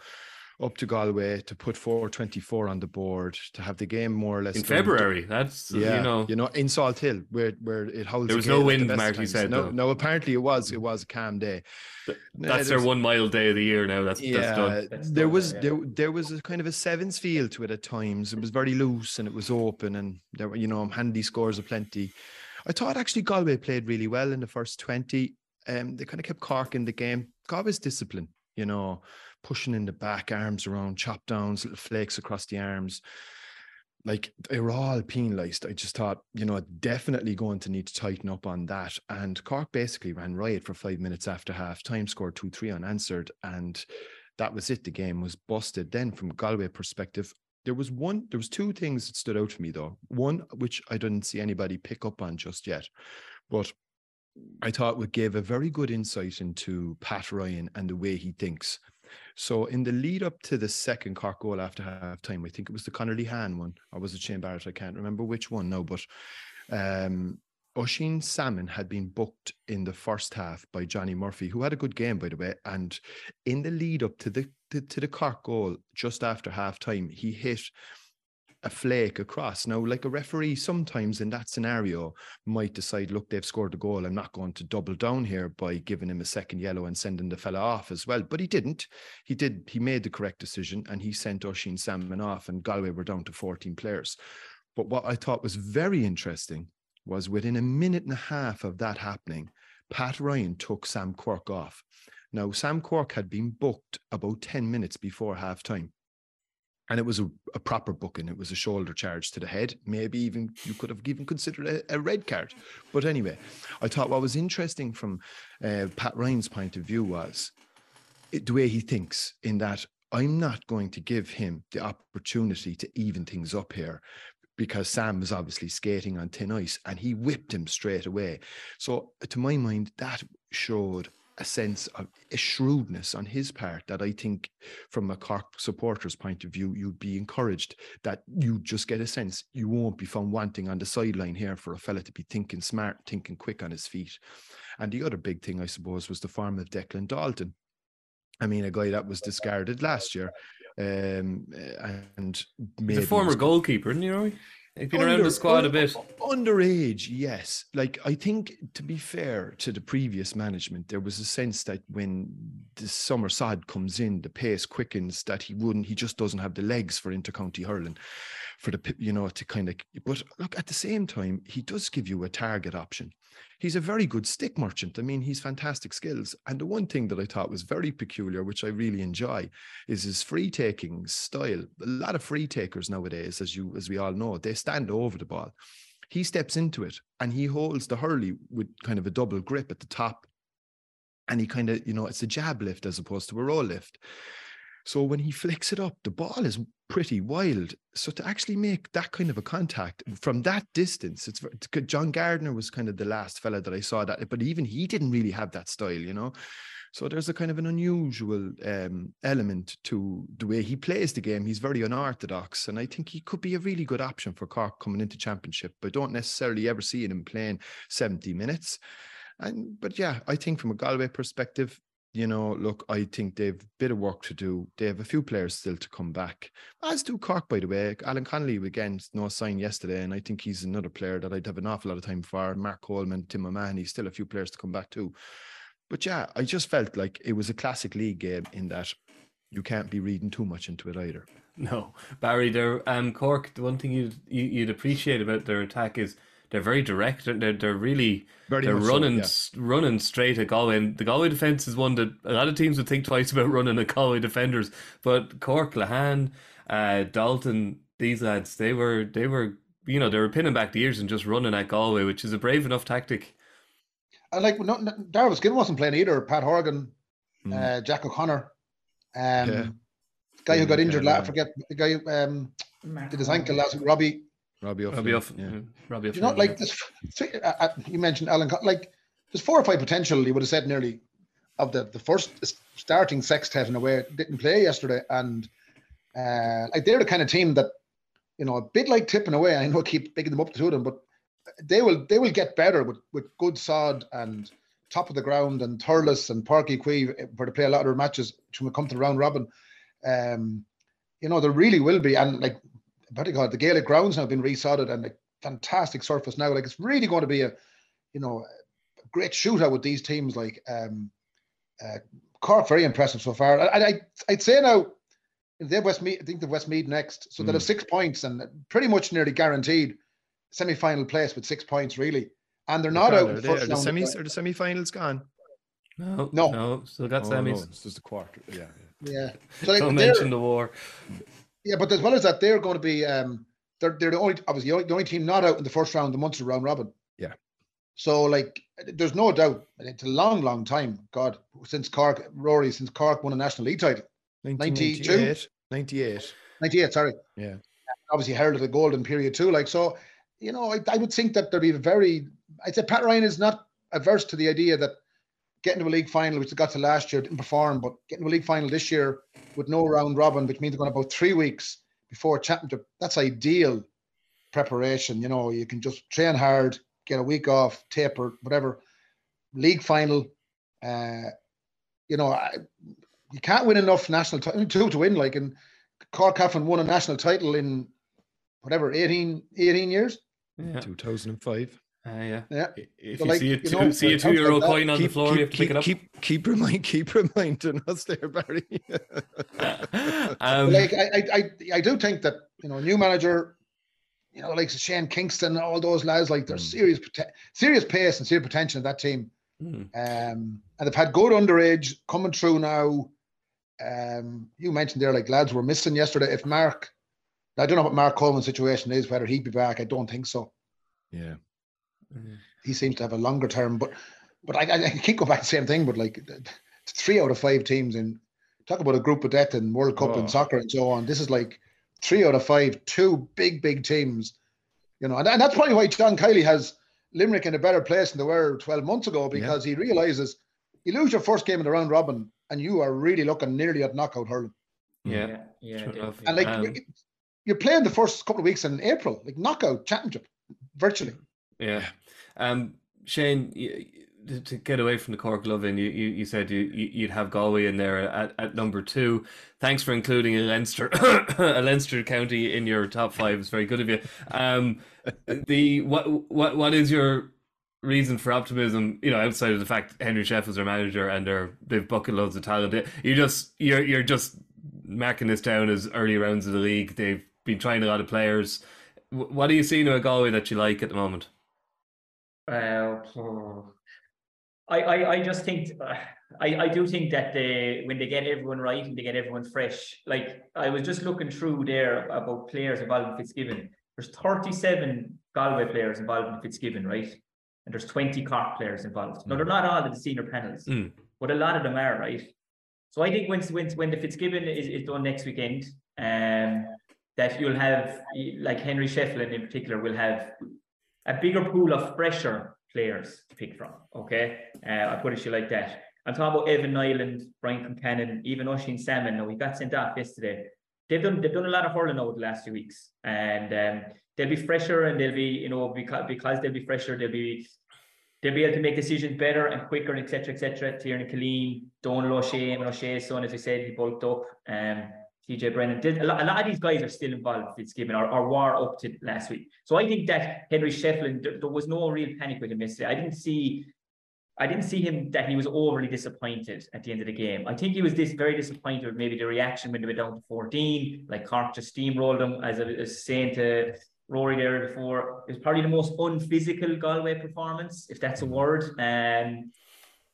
Speaker 5: up to Galway to put 424 on the board to have the game more or less
Speaker 4: in
Speaker 5: done.
Speaker 4: February. That's
Speaker 5: Yeah,
Speaker 4: you know
Speaker 5: you know, in Salt Hill, where where it holds.
Speaker 4: There was no wind, Marty
Speaker 5: times.
Speaker 4: said,
Speaker 5: No,
Speaker 4: though.
Speaker 5: no. Apparently, it was. It was a calm day.
Speaker 4: Th- that's
Speaker 5: there
Speaker 4: their one mile day of the year now. That's that's done.
Speaker 5: Yeah,
Speaker 7: That's
Speaker 5: there
Speaker 7: done,
Speaker 5: was
Speaker 7: yeah.
Speaker 5: there there was a kind of a sevens feel to it at times. It was very loose and it was open, and there were you know handy scores aplenty. I thought actually Galway played really well in the first twenty. Um, they kind of kept Cork in the game. Galway's discipline, you know, pushing in the back, arms around, chop downs, little flakes across the arms. Like they were all penalised. I just thought, you know, definitely going to need to tighten up on that. And Cork basically ran riot for five minutes after half time, scored two three unanswered, and that was it. The game was busted. Then, from Galway perspective, there was one, there was two things that stood out for me though. One which I didn't see anybody pick up on just yet, but I thought would give a very good insight into Pat Ryan and the way he thinks. So in the lead up to the second Cork goal after half time, I think it was the Connor Han one, or was it Shane Barrett? I can't remember which one now, but um Oisin Salmon had been booked in the first half by Johnny Murphy, who had a good game, by the way. And in the lead up to the to, to the Cork goal, just after half time, he hit a flake across. Now, like a referee, sometimes in that scenario, might decide, look, they've scored a goal. I'm not going to double down here by giving him a second yellow and sending the fella off as well. But he didn't. He did. He made the correct decision and he sent Oisin Salmon off, and Galway were down to 14 players. But what I thought was very interesting was within a minute and a half of that happening, Pat Ryan took Sam Quirke off. Now, Sam Quirke had been booked about 10 minutes before half time. And it was a, a proper booking. It was a shoulder charge to the head. Maybe even you could have even considered a, a red card. But anyway, I thought what was interesting from uh, Pat Ryan's point of view was it, the way he thinks, in that I'm not going to give him the opportunity to even things up here because Sam was obviously skating on thin ice and he whipped him straight away. So, to my mind, that showed a sense of a shrewdness on his part that I think, from a Cork supporter's point of view, you'd be encouraged that you just get a sense you won't be found wanting on the sideline here for a fella to be thinking smart, thinking quick on his feet. And the other big thing, I suppose, was the form of Declan Dalton. I mean, a guy that was discarded last year, um, and
Speaker 4: He's
Speaker 5: maybe
Speaker 4: a former goalkeeper, isn't he, Rory? He's been around the
Speaker 5: under-
Speaker 4: squad a bit.
Speaker 5: Underage, yes. Like I think, to be fair to the previous management, there was a sense that when the summer sod comes in, the pace quickens. That he wouldn't, he just doesn't have the legs for intercounty hurling, for the you know to kind of. But look, at the same time, he does give you a target option. He's a very good stick merchant. I mean, he's fantastic skills. And the one thing that I thought was very peculiar, which I really enjoy, is his free taking style. A lot of free takers nowadays, as you as we all know, they stand over the ball. He steps into it and he holds the hurley with kind of a double grip at the top. And he kind of, you know, it's a jab lift as opposed to a roll lift. So when he flicks it up, the ball is pretty wild. So to actually make that kind of a contact from that distance, it's John Gardiner was kind of the last fella that I saw that, but even he didn't really have that style, you know. So there's a kind of an unusual um, element to the way he plays the game. He's very unorthodox, and I think he could be a really good option for Cork coming into championship. But don't necessarily ever see him playing 70 minutes. And but yeah, I think from a Galway perspective, you know, look, I think they've a bit of work to do. They have a few players still to come back. As do Cork, by the way. Alan Connolly, again, no sign yesterday, and I think he's another player that I'd have an awful lot of time for. Mark Coleman, Tim O'Mahony, still a few players to come back too. But yeah, I just felt like it was a classic league game in that you can't be reading too much into it either.
Speaker 4: No, Barry. They're um Cork. The one thing you'd you'd appreciate about their attack is they're very direct. They're they're really
Speaker 5: Very
Speaker 4: they're
Speaker 5: much so,
Speaker 4: running
Speaker 5: yeah.
Speaker 4: running straight at Galway. And the Galway defense is one that a lot of teams would think twice about running at Galway defenders. But Cork, Lahan, uh, Dalton, these lads, they were they were you know they were pinning back the ears and just running at Galway, which is a brave enough tactic.
Speaker 6: And like, no, no, Darrell Skin wasn't playing either. Pat Horgan,
Speaker 5: Mm.
Speaker 6: uh, Jack O'Connor, um,
Speaker 5: Yeah.
Speaker 6: guy who got injured.
Speaker 5: yeah.
Speaker 6: la- I forget the guy. who, Um, did his ankle last. Robbie,
Speaker 5: Robbie O'Flynn.
Speaker 4: Robbie Uff,
Speaker 5: yeah.
Speaker 4: yeah. Robbie
Speaker 6: you know, like this. three- uh, uh, You mentioned Alan. Like there's four or five potential. You would have said nearly of the the first starting sextet in a way didn't play yesterday, and uh, like they're the kind of team that you know a bit like tipping away. I know I keep picking them up to them, but they will they will get better with with good sod and top of the ground and Thurles and Páirc Uí Chaoimh where they play a lot of their matches when we come to the round robin. Um, you know, there really will be, and like, what do you call it? The Gaelic grounds now have been resodded and a fantastic surface now. Like, it's really going to be a, you know, a great shootout with these teams. Like, um, uh, Cork very impressive so far. And I, I'd say now, they have Westmeath. I think the Westmeath next, so they'll have six points and pretty much nearly guaranteed semi-final place with six points, really. And they're not out.
Speaker 5: Are,
Speaker 6: the
Speaker 5: they, are the semis? Are the semi-finals gone?
Speaker 4: No,
Speaker 6: No.
Speaker 4: no, still got
Speaker 5: Oh,
Speaker 4: semis.
Speaker 5: no, it's just a quarter. Yeah.
Speaker 6: Yeah. So like,
Speaker 4: Don't
Speaker 6: they're-
Speaker 4: mention the war.
Speaker 6: Yeah, but as well as that, they're going to be um they're they're the only obviously the only, the only team not out in the first round, the Munster round robin.
Speaker 5: Yeah.
Speaker 6: So like there's no doubt and it's a long, long time. God, since Cork Rory, since Cork won a national league title. 92?
Speaker 5: 1998. 98.
Speaker 6: 98, sorry.
Speaker 5: Yeah.
Speaker 6: Obviously heralded a golden period too. Like so, you know, I, I would think that there'd be a very I'd say Pat Ryan is not averse to the idea that getting to a league final, which they got to last year, didn't perform, but getting to a league final this year with no round robin, which means they're going about three weeks before championship. That's ideal preparation. You know, you can just train hard, get a week off, taper, whatever. League final, uh, you know, I, you can't win enough national title two to win. Like, and Cork haven't won a national title in whatever 18, 18 years.
Speaker 4: Yeah,
Speaker 5: 2005.
Speaker 4: Uh, yeah.
Speaker 6: Yeah.
Speaker 4: If you
Speaker 6: like,
Speaker 4: see a
Speaker 6: you
Speaker 4: two,
Speaker 6: know,
Speaker 4: see a
Speaker 6: when it comes
Speaker 4: two euro
Speaker 6: like
Speaker 4: coin on the floor, you have to pick
Speaker 5: keep,
Speaker 4: it up.
Speaker 5: keep, keep, remind, keep reminding us there, Barry.
Speaker 4: um,
Speaker 6: like I, I, I, I do think that you know, new manager, you know, like Shane Kingston, and all those lads, like there's
Speaker 5: Mm.
Speaker 6: serious, serious pace and serious potential in that team.
Speaker 4: mm,
Speaker 6: Um, and they've had good underage coming through now. Um, you mentioned there, like lads were missing yesterday. If Mark, I don't know what Mark Coleman's situation is, whether he'd be back. I don't think so.
Speaker 5: yeah.
Speaker 4: Mm.
Speaker 6: He seems to have a longer term, but but I, I, I keep going back to the same thing. But like three out of five teams in talk about a group of death in World Cup
Speaker 5: Oh.
Speaker 6: and soccer and so on. This is like three out of five, two big big teams. You know, and, and that's probably why John Kiely has Limerick in a better place than they were 12 months ago because he realizes you lose your first game in the round robin and you are really looking nearly at knockout hurling.
Speaker 4: yeah.
Speaker 7: yeah, yeah.
Speaker 4: Sure enough.
Speaker 7: definitely.
Speaker 6: And like
Speaker 4: Um,
Speaker 6: you're playing the first couple of weeks in April, like knockout championship, virtually.
Speaker 4: Yeah. Um, Shane, y- y- to get away from the Cork loving, you, you, you said you, you- you'd have Galway in there at, at number two. Thanks for including a Leinster, a Leinster county in your top five. It's very good of you. Um, the what what what is your reason for optimism? You know, outside of the fact Henry Shefflin's their manager and they're they've bucket loads of talent. You just you're you're just marking this down as early rounds of the league. They've been trying a lot of players. What are you seeing at Galway that you like at the moment?
Speaker 7: Uh, I, I, I just think uh, I, I do think that they when they get everyone right and they get everyone fresh. Like I was just looking through there about players involved in Fitzgibbon. There's 37 Galway players involved in Fitzgibbon, right? And there's 20 Cork players involved. Now they're not all in the senior panels,
Speaker 4: Mm.
Speaker 7: but a lot of them are, right? So I think when when, when the Fitzgibbon is, is done next weekend, um, that you'll have like Henry Shefflin in particular will have a bigger pool of fresher players to pick from. Okay, uh, I put it to you like that. I'm talking about Evan Niland, Brian Concannon, even Oshin Salmon. Now we got sent off yesterday. They've done they've done a lot of hurling over the last few weeks, and um, they'll be fresher and they'll be you know because because they'll be fresher they'll be they'll be able to make decisions better and quicker, etc. etc. Tiernan Killeen, Donald O'Shea, and O'Shea's son, as I said, he bulked up. Um, TJ Brennan did a lot, a lot of these guys are still involved with Fitzgibbon or, or were up to last week. So I think that Henry Shefflin, there, there was no real panic with him yesterday. I didn't see I didn't see him that he was overly disappointed at the end of the game. I think he was this very disappointed with maybe the reaction when they went down to 14, like Cork just steamrolled them, as I was saying to Rory there before. It was probably the most unphysical Galway performance, if that's a word, um,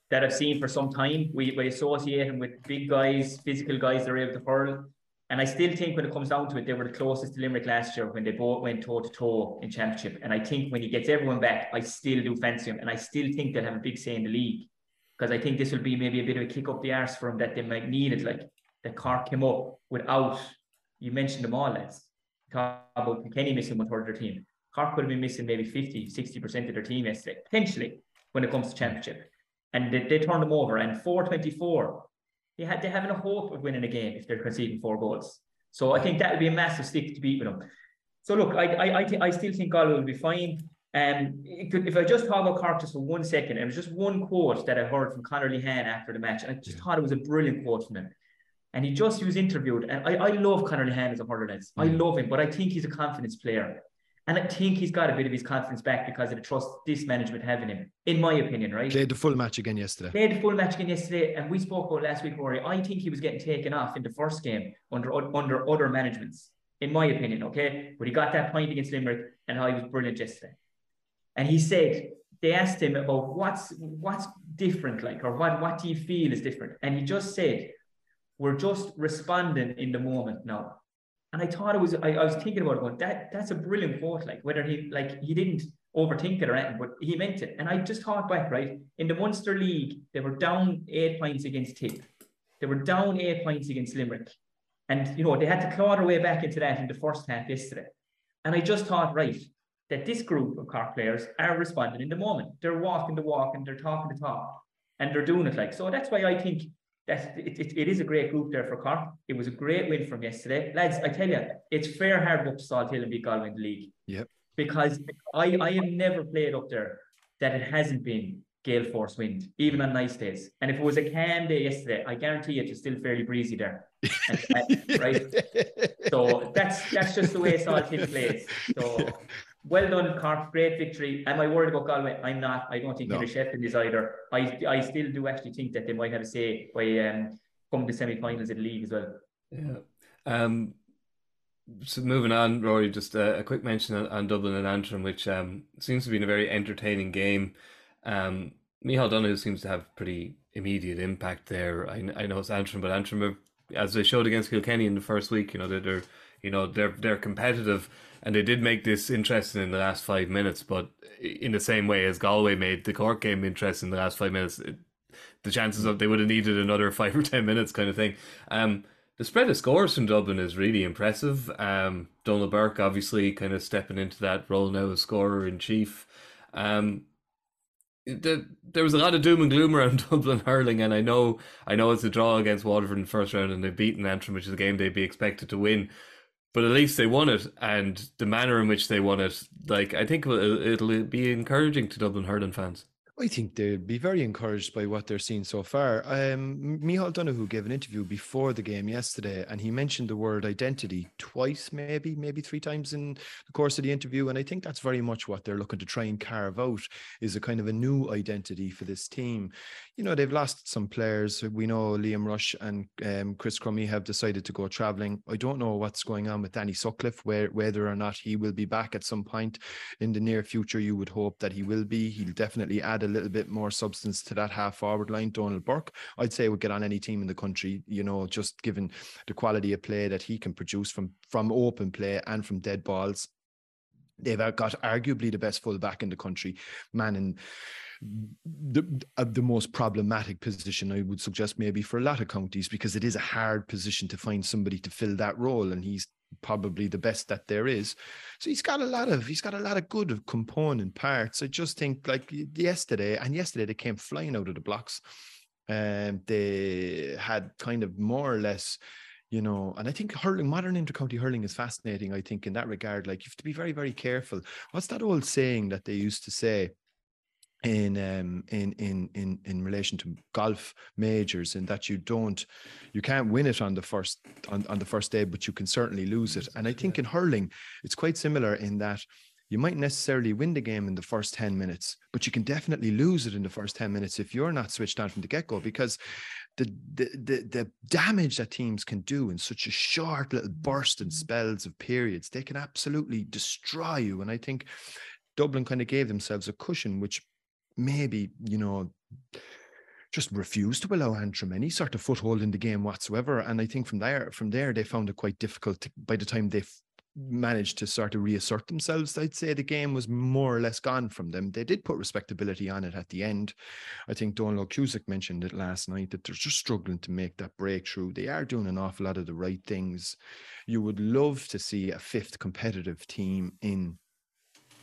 Speaker 7: that I've seen for some time. We, we associate him with big guys, physical guys that are able to hurl. And I still think when it comes down to it, they were the closest to Limerick last year when they both went toe to toe in championship. And I think when he gets everyone back, I still do fancy him. And I still think they'll have a big say in the league. Because I think this will be maybe a bit of a kick up the arse for him that they might need it. Like the Cork came up without, you mentioned them all, lads. talk about Kenny missing one third of their team. Cork could have been missing maybe 50, 60% of their team yesterday, potentially, when it comes to championship. And they, they turned them over. And 424, they had they having a hope of winning a game if they're conceding four goals. So I think that would be a massive stick to beat with them. So look, I I I, th- I still think Galway will be fine. Um, if I just talk about Cork just for one second, it was just one quote that I heard from Conor Lehane after the match, and I just yeah. thought it was a brilliant quote from him. And he just he was interviewed, and I, I love Conor Lehane as a hurler. Mm. I love him, but I think he's a confidence player. And I think he's got a bit of his confidence back because of the trust this management have in him, in my opinion, right?
Speaker 5: Played the full match again yesterday.
Speaker 7: Played the full match again yesterday, and we spoke about last week, Rory. I think he was getting taken off in the first game under under other managements, in my opinion, okay? But he got that point against Limerick, and how he was brilliant yesterday. And he said they asked him about what's what's different, like, or what what do you feel is different, and he just said, "We're just responding in the moment now." And I thought it was, I, I was thinking about it, going, that that's a brilliant quote. Like whether he like he didn't overthink it or anything, but he meant it. And I just thought back, right? In the Munster League, they were down eight points against Tip. They were down eight points against Limerick. And you know, they had to claw their way back into that in the first half yesterday. And I just thought, right, that this group of Cork players are responding in the moment. They're walking the walk and they're talking the talk. And they're doing it like so. That's why I think that's it, it, it is a great group there for Cork. It was a great win from yesterday. Lads, I tell you, it's fair hard up to Salthill and beat Galway in the league.
Speaker 5: Yep.
Speaker 7: Because I, I have never played up there that it hasn't been gale force wind, even on nice days. And if it was a calm day yesterday, I guarantee you it's still fairly breezy there. and, right? So that's that's just the way Salthill plays. So well done, Cork. Great victory. Am I worried about Galway? I'm not. I don't think no. Henry Shefflin is either. I I still do actually think that they might have a say by um, come the semi-finals in the league as well.
Speaker 4: Yeah. Um. So moving on, Rory, just a, a quick mention on, on, Dublin and Antrim, which um, seems to be a very entertaining game. Um, Micheál Donoghue seems to have pretty immediate impact there. I, I know it's Antrim, but Antrim, are, as they showed against Kilkenny in the first week, you know they're, they're you know they're they're competitive and they did make this interesting in the last five minutes. But in the same way as Galway made the Cork game interesting in the last five minutes, it, the chances of they would have needed another five or ten minutes, kind of thing. Um, the spread of scores from Dublin is really impressive. Um, Donal Burke obviously kind of stepping into that role now as scorer in chief. Um, the, there was a lot of doom and gloom around Dublin hurling, and I know I know it's a draw against Waterford in the first round, and they've beaten Antrim, which is a game they'd be expected to win but at least they won it, and the manner in which they won it, like I think it'll be encouraging to Dublin hurling fans.
Speaker 5: I think they'll be very encouraged by what they're seeing so far. Um, Micheál Donoghue gave an interview before the game yesterday, and he mentioned the word identity twice, maybe, maybe three times in the course of the interview. And I think that's very much what they're looking to try and carve out is a kind of a new identity for this team. You know, they've lost some players. We know Liam Rushe and um, Chris Crummey have decided to go travelling. I don't know what's going on with Danny Sutcliffe, where, whether or not he will be back at some point in the near future. You would hope that he will be. He'll definitely add a little bit more substance to that half forward line. Donal Burke, I'd say, would get on any team in the country. You know, just given the quality of play that he can produce from from open play and from dead balls. They've got arguably the best fullback in the country, man, and the uh, the most problematic position I would suggest maybe for a lot of counties because it is a hard position to find somebody to fill that role and he's probably the best that there is. So he's got a lot of he's got a lot of good component parts. I just think like yesterday and yesterday they came flying out of the blocks. And um, they had kind of more or less you know, and I think hurling, modern intercounty hurling is fascinating. I think in that regard, like you have to be very, very careful. What's that old saying that they used to say? In um in in in in relation to golf majors and that you don't you can't win it on the first on, on the first day but you can certainly lose it. And i think in hurling it's quite similar in that you might necessarily win the game in the first 10 minutes but you can definitely lose it in the first 10 minutes if you're not switched on from the get-go because the, the the the damage that teams can do in such a short little burst and spells of periods they can absolutely destroy you. And i think dublin kind of gave themselves a cushion which maybe, you know, just refused to allow Antrim any sort of foothold in the game whatsoever. And I think from there, from there, they found it quite difficult to, by the time they managed to sort of reassert themselves, I'd say the game was more or less gone from them. They did put respectability on it at the end. I think Donal Óg Cusack mentioned it last night that they're just struggling to make that breakthrough. They are doing an awful lot of the right things. You would love to see a fifth competitive team in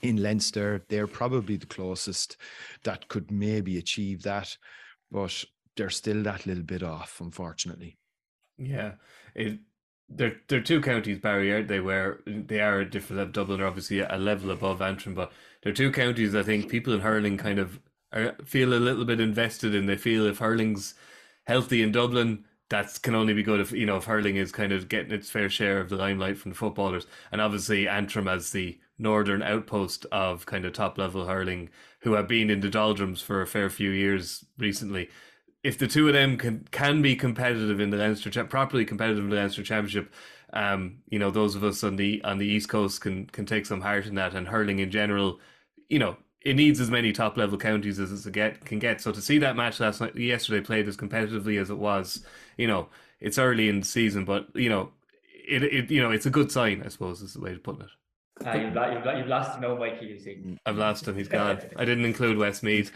Speaker 5: in Leinster. They're probably the closest that could maybe achieve that, but they're still that little bit off, unfortunately.
Speaker 4: Yeah, it they're they're two counties, Barry, aren't they? Where they are a different level. Dublin are obviously a level above Antrim, but they're two counties. I think people in hurling kind of are, feel a little bit invested in. They feel if hurling's healthy in Dublin, that can only be good if you know if hurling is kind of getting its fair share of the limelight from the footballers, and obviously Antrim as the northern outpost of kind of top level hurling, who have been in the doldrums for a fair few years recently if the two of them can can be competitive in the Leinster properly competitive in the Leinster Championship, um, you know, those of us on the on the East Coast can can take some heart in that. And hurling in general, you know, it needs as many top level counties as it get can get. So to see that match last night, yesterday played as competitively as it was, you know, it's early in the season, but you know, it it you know, it's a good sign, I suppose, is the way to put it.
Speaker 7: Uh, you've, lost, you've, you've lost no Mikey, you see.
Speaker 4: I've lost him. He's gone. I didn't include Westmeath.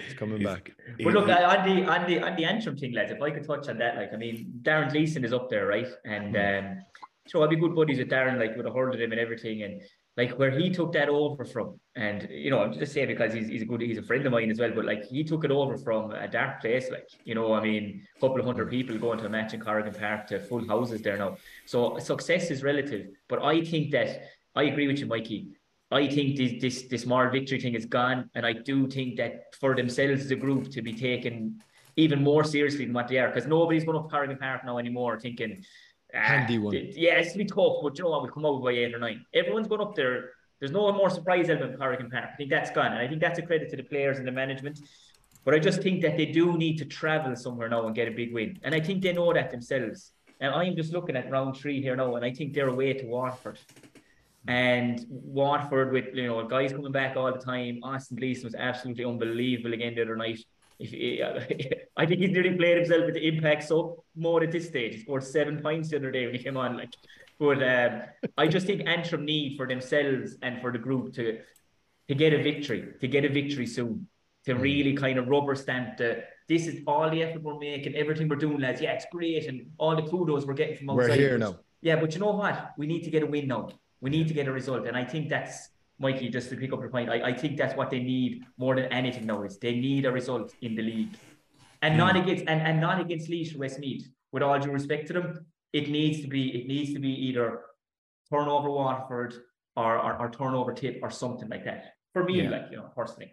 Speaker 5: He's coming back.
Speaker 7: But look, on the on the on the Antrim thing, lads, if I could touch on that, like I mean, Darren Gleeson is up there, right? And mm. um, so I'll be good buddies with Darren, like with a hold of him and everything, and like where he took that over from, and you know, I'm just saying because he's, he's a good, he's a friend of mine as well, but like he took it over from a dark place, like you know, I mean, a couple of hundred people going to a match in Corrigan Park to full houses there now. So success is relative, but I think that I agree with you, Mikey. I think this this this moral victory thing is gone, and I do think that for themselves as a group to be taken even more seriously than what they are, because nobody's going up Corrigan Park now anymore thinking.
Speaker 5: Ah, Handy one.
Speaker 7: Yeah, it's be tough, but you know what? We'll come out by eight or nine. Everyone's going up there. There's no more surprise element in Corrigan Park. I think that's gone, and I think that's a credit to the players and the management. But I just think that they do need to travel somewhere now and get a big win, and I think they know that themselves. And I'm just looking at round three here now, and I think they're away to Waterford. And Waterford with you know guys coming back all the time. Austin Gleeson was absolutely unbelievable again the other night. If I think he's nearly played himself with the impact so more at this stage. He scored seven points the other day when he came on. Like, but um, I just think Antrim need for themselves and for the group to to get a victory, to get a victory soon, to mm. really kind of rubber stamp the this is all the effort we're making, everything we're doing, lads. Yeah, it's great, and all the kudos we're getting from outside.
Speaker 5: We're here now.
Speaker 7: Yeah, but you know what? We need to get a win now. We need to get a result. And I think that's, Mikey, just to pick up your point, I, I think that's what they need more than anything now is they need a result in the league. And mm. not against and, and not against Laois or Westmeath. With all due respect to them, it needs to be it needs to be either turnover Waterford or, or, or turnover tip or something like that. For me, yeah. like you know, personally.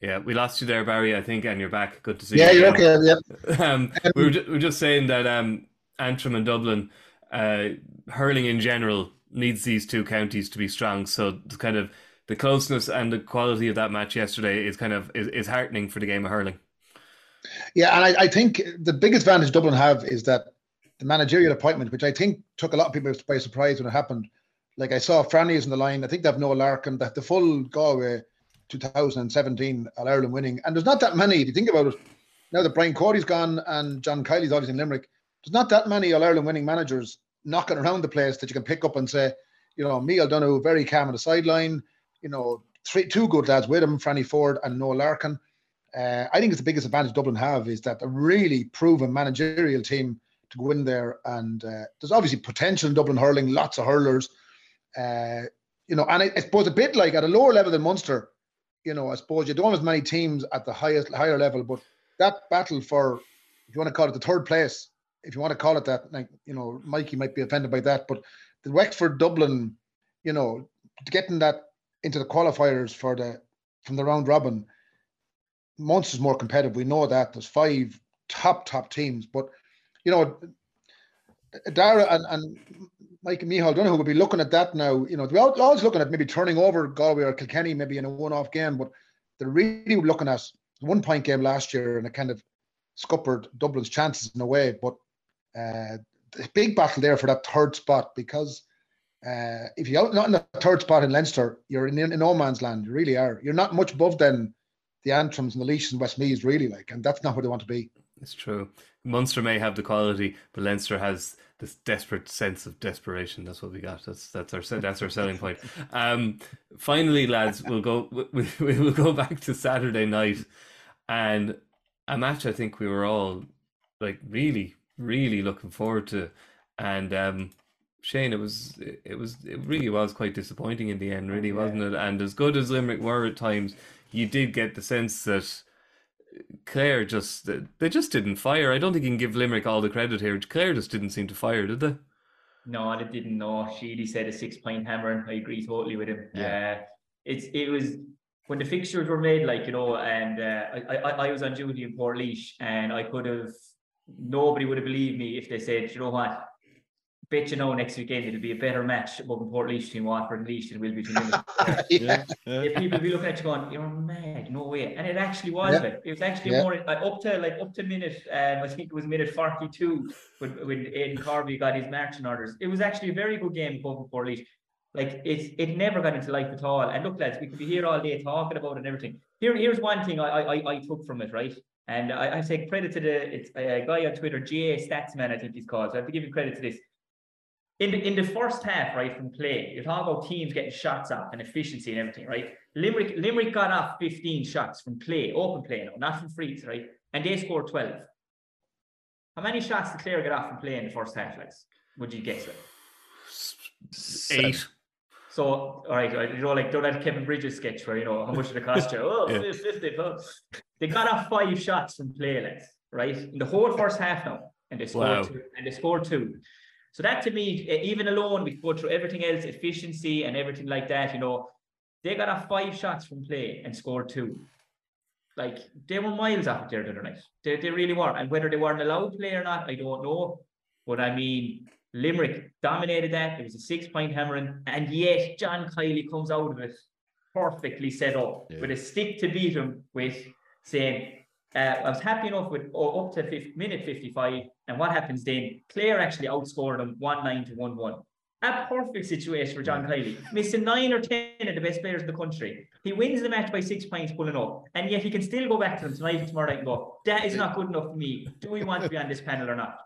Speaker 4: Yeah, we lost you there, Barry. I think, and you're back. Good to see
Speaker 6: yeah,
Speaker 4: you.
Speaker 6: Yeah, you're okay. Yeah.
Speaker 4: um, we, were just, we were just saying that um, Antrim and Dublin, uh, hurling in general, needs these two counties to be strong. So kind of the closeness and the quality of that match yesterday is kind of is, is heartening for the game of hurling.
Speaker 6: Yeah, and I, I think the biggest advantage Dublin have is that the managerial appointment, which I think took a lot of people by surprise when it happened. Like I saw Franny is in the line. I think they have Noel Larkin, that the full Galway 2017 All Ireland winning. And there's not that many, if you think about it, now that Brian Cody's gone and John Kiely's always in Limerick, there's not that many All Ireland winning managers knocking around the place that you can pick up and say, you know, Michael Donoghue, very calm on the sideline, you know, three two good lads with him, Franny Forde and Noel Larkin. Uh, I think it's the biggest advantage Dublin have is that a really proven managerial team to go in there. And uh, there's obviously potential in Dublin hurling, lots of hurlers. Uh, you know, and I, I, suppose a bit like at a lower level than Munster, you know, I suppose you don't have as many teams at the highest higher level, but that battle for, if you want to call it the third place, if you want to call it that, like you know, Mikey might be offended by that, but the Wexford Dublin, you know, getting that into the qualifiers for the from the round robin, Munster's more competitive. We know that there's five top top teams, but you know, Dara and, and Mike and Micheál Donoghue will be looking at that now. You know, we're always looking at maybe turning over Galway or Kilkenny maybe in a one-off game, but they're really looking at the one-point game last year and it kind of scuppered Dublin's chances in a way. But uh, big battle there for that third spot because uh, if you're not in the third spot in Leinster, you're in, in no man's land. You really are. You're not much above then the Antrims and the Laois and Westmeaths, really, like, and that's not where they want to be.
Speaker 4: It's true. Munster may have the quality, but Leinster has this desperate sense of desperation. That's what we got. That's that's our that's our selling point. Um, finally, lads, we'll go we, we will go back to Saturday night, and a match I think we were all like really really looking forward to, and um, Shane, it was it was it really was quite disappointing in the end, really, wasn't it? And as good as Limerick were at times, you did get the sense that Clare just they just didn't fire. I don't think you can give Limerick all the credit here. Clare just didn't seem to fire, did they?
Speaker 7: No, they didn't. No, Sheedy said a six point hammer. And I agree totally with him. Yeah. Uh, it's it was when the fixtures were made, like you know, and uh, I, I I was on duty in Port Portlaoise, and I could have nobody would have believed me if they said, you know what, bet you know next weekend it'll be a better match above in Portlaoise between Waterford and Laois than it will be between
Speaker 6: yeah.
Speaker 7: yeah. People will be looking at you going, You're mad, no way. And it actually was
Speaker 6: Yeah.
Speaker 7: like it was actually
Speaker 6: Yeah.
Speaker 7: more like up to like up to minute um, I think it was minute 42 when when Aidan Carvey got his marching orders. It was actually a very good game above in Portlaoise. Like it's it never got into life at all. And look, lads, we could be here all day talking about it and everything. Here, here's one thing I I, I- I took from it, right? And I, I take credit to the it's a guy on Twitter, GA Statsman, I think he's called. So I have to give him credit to this. In the, in the first half, right, from play, you talk about teams getting shots up and efficiency and everything, right? Limerick Limerick got off 15 shots from play, open play, no, not from frees, right? And they scored 12. How many shots did Clare get off from play in the first half, lads? Would you guess it?
Speaker 4: Eight.
Speaker 7: So, all right, right, you know, like do that Kevin Bridges sketch where you know how much did it cost you? Oh,
Speaker 4: Yeah.
Speaker 7: 50. oh. They got off five shots from play, lads, right? In the whole first half now, and they scored
Speaker 4: Wow.
Speaker 7: two, and they scored two. So that to me, even alone, we go through everything else, efficiency and everything like that. You know, they got off five shots from play and scored two. Like they were miles off there the other night. They, they really were. And whether they weren't allowed to play or not, I don't know. But I mean, Limerick dominated that. It was a six point hammering. And yet, John Kiely comes out of it perfectly set up
Speaker 5: Yeah.
Speaker 7: with a stick to beat him with saying, uh, I was happy enough with oh, up to 50, minute 55. And what happens then? Clare actually outscored them 1 9 to 1 1. A perfect situation for John Kiely, missing nine or 10 of the best players in the country. He wins the match by six points pulling up. And yet he can still go back to them tonight and tomorrow night and go, that is not good enough for me. Do we want to be on this panel or not?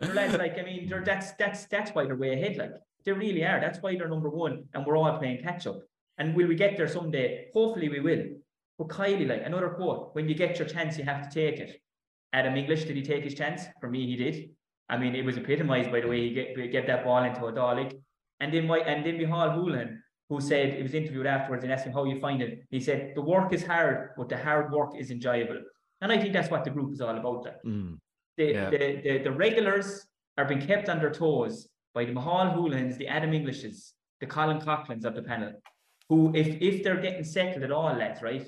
Speaker 7: They're like, I mean, that's that's that's why they're way ahead. Like they really are. That's why they're number one, and we're all playing catch up. And will we get there someday? Hopefully, we will. But Kiely, like another quote: "When you get your chance, you have to take it." Adam English, did he take his chance? For me, he did. I mean, it was epitomised by the way he get get that ball into a Dalek. And then my and then Micheál Houlihan, who said he was interviewed afterwards and asked him how you find it. He said the work is hard, but the hard work is enjoyable. And I think that's what the group is all about. That
Speaker 5: Mm.
Speaker 7: the,
Speaker 4: Yeah.
Speaker 7: the, the, the regulars are being kept on their toes by the Micheál Houlihans, the Adam Englishes, the Colin Coughlans of the panel, who, if if they're getting settled at all, lads, right?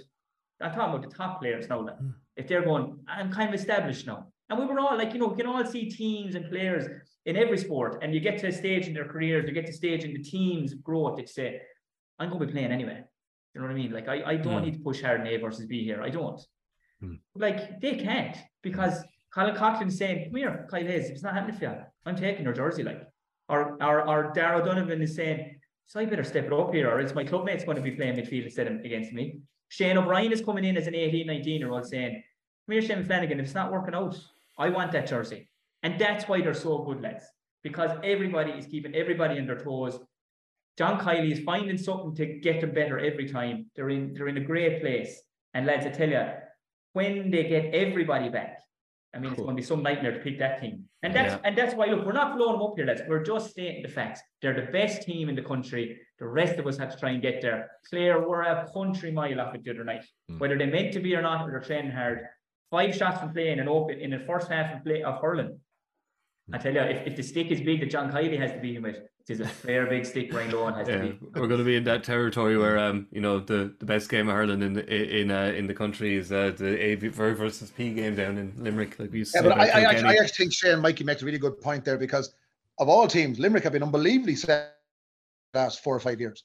Speaker 7: I'm talking about the top players now. Like, if they're going, I'm kind of established now. And we were all like, you know, we can all see teams and players in every sport, and you get to a stage in their careers, you get to a stage in the team's growth that you say, I'm going to be playing anyway. You know what I mean? Like, I, I don't
Speaker 4: Hmm.
Speaker 7: need to push hard in A versus B here. I don't.
Speaker 5: Hmm.
Speaker 7: Like, they can't because Colin Coughlan's saying, Come here, Kyle Hayes, if it's not happening for you, I'm taking your jersey. Like, or, or, or Darragh O'Donovan is saying, So I better step it up here, or is my clubmates going to be playing midfield instead of against me? Shane O'Brien is coming in as an 18, 19 year old saying, Come here, Shane Flanagan, if it's not working out, I want that jersey. And that's why they're so good, lads, because everybody is keeping everybody on their toes. John Kiely is finding something to get them better every time. They're in they're in a great place. And lads, I tell you, when they get everybody back, I mean, it's going to be some nightmare to pick that team. And that's
Speaker 4: Yeah.
Speaker 7: and that's why look, we're not blowing them up here, lads. We're just stating the facts. They're the best team in the country. The rest of us have to try and get there. Clare were a country mile off it the other night.
Speaker 5: Mm.
Speaker 7: Whether they meant to be or not, or they're training hard. Five shots from playing and open in the first half of play of hurling. I tell you, if, if the stick is big that John Kiely has to beat him with, it is a fair big stick Brian Lohan has to
Speaker 4: Yeah,
Speaker 7: be.
Speaker 4: we're going to be in that territory where um, you know, the, the best game of hurling in the, in uh, in the country is uh, the A v- versus P game down in Limerick, like we used to
Speaker 6: Yeah, but I, I, actually, I actually think Shane Mikey makes a really good point there because of all teams, Limerick have been unbelievably set the last four or five years.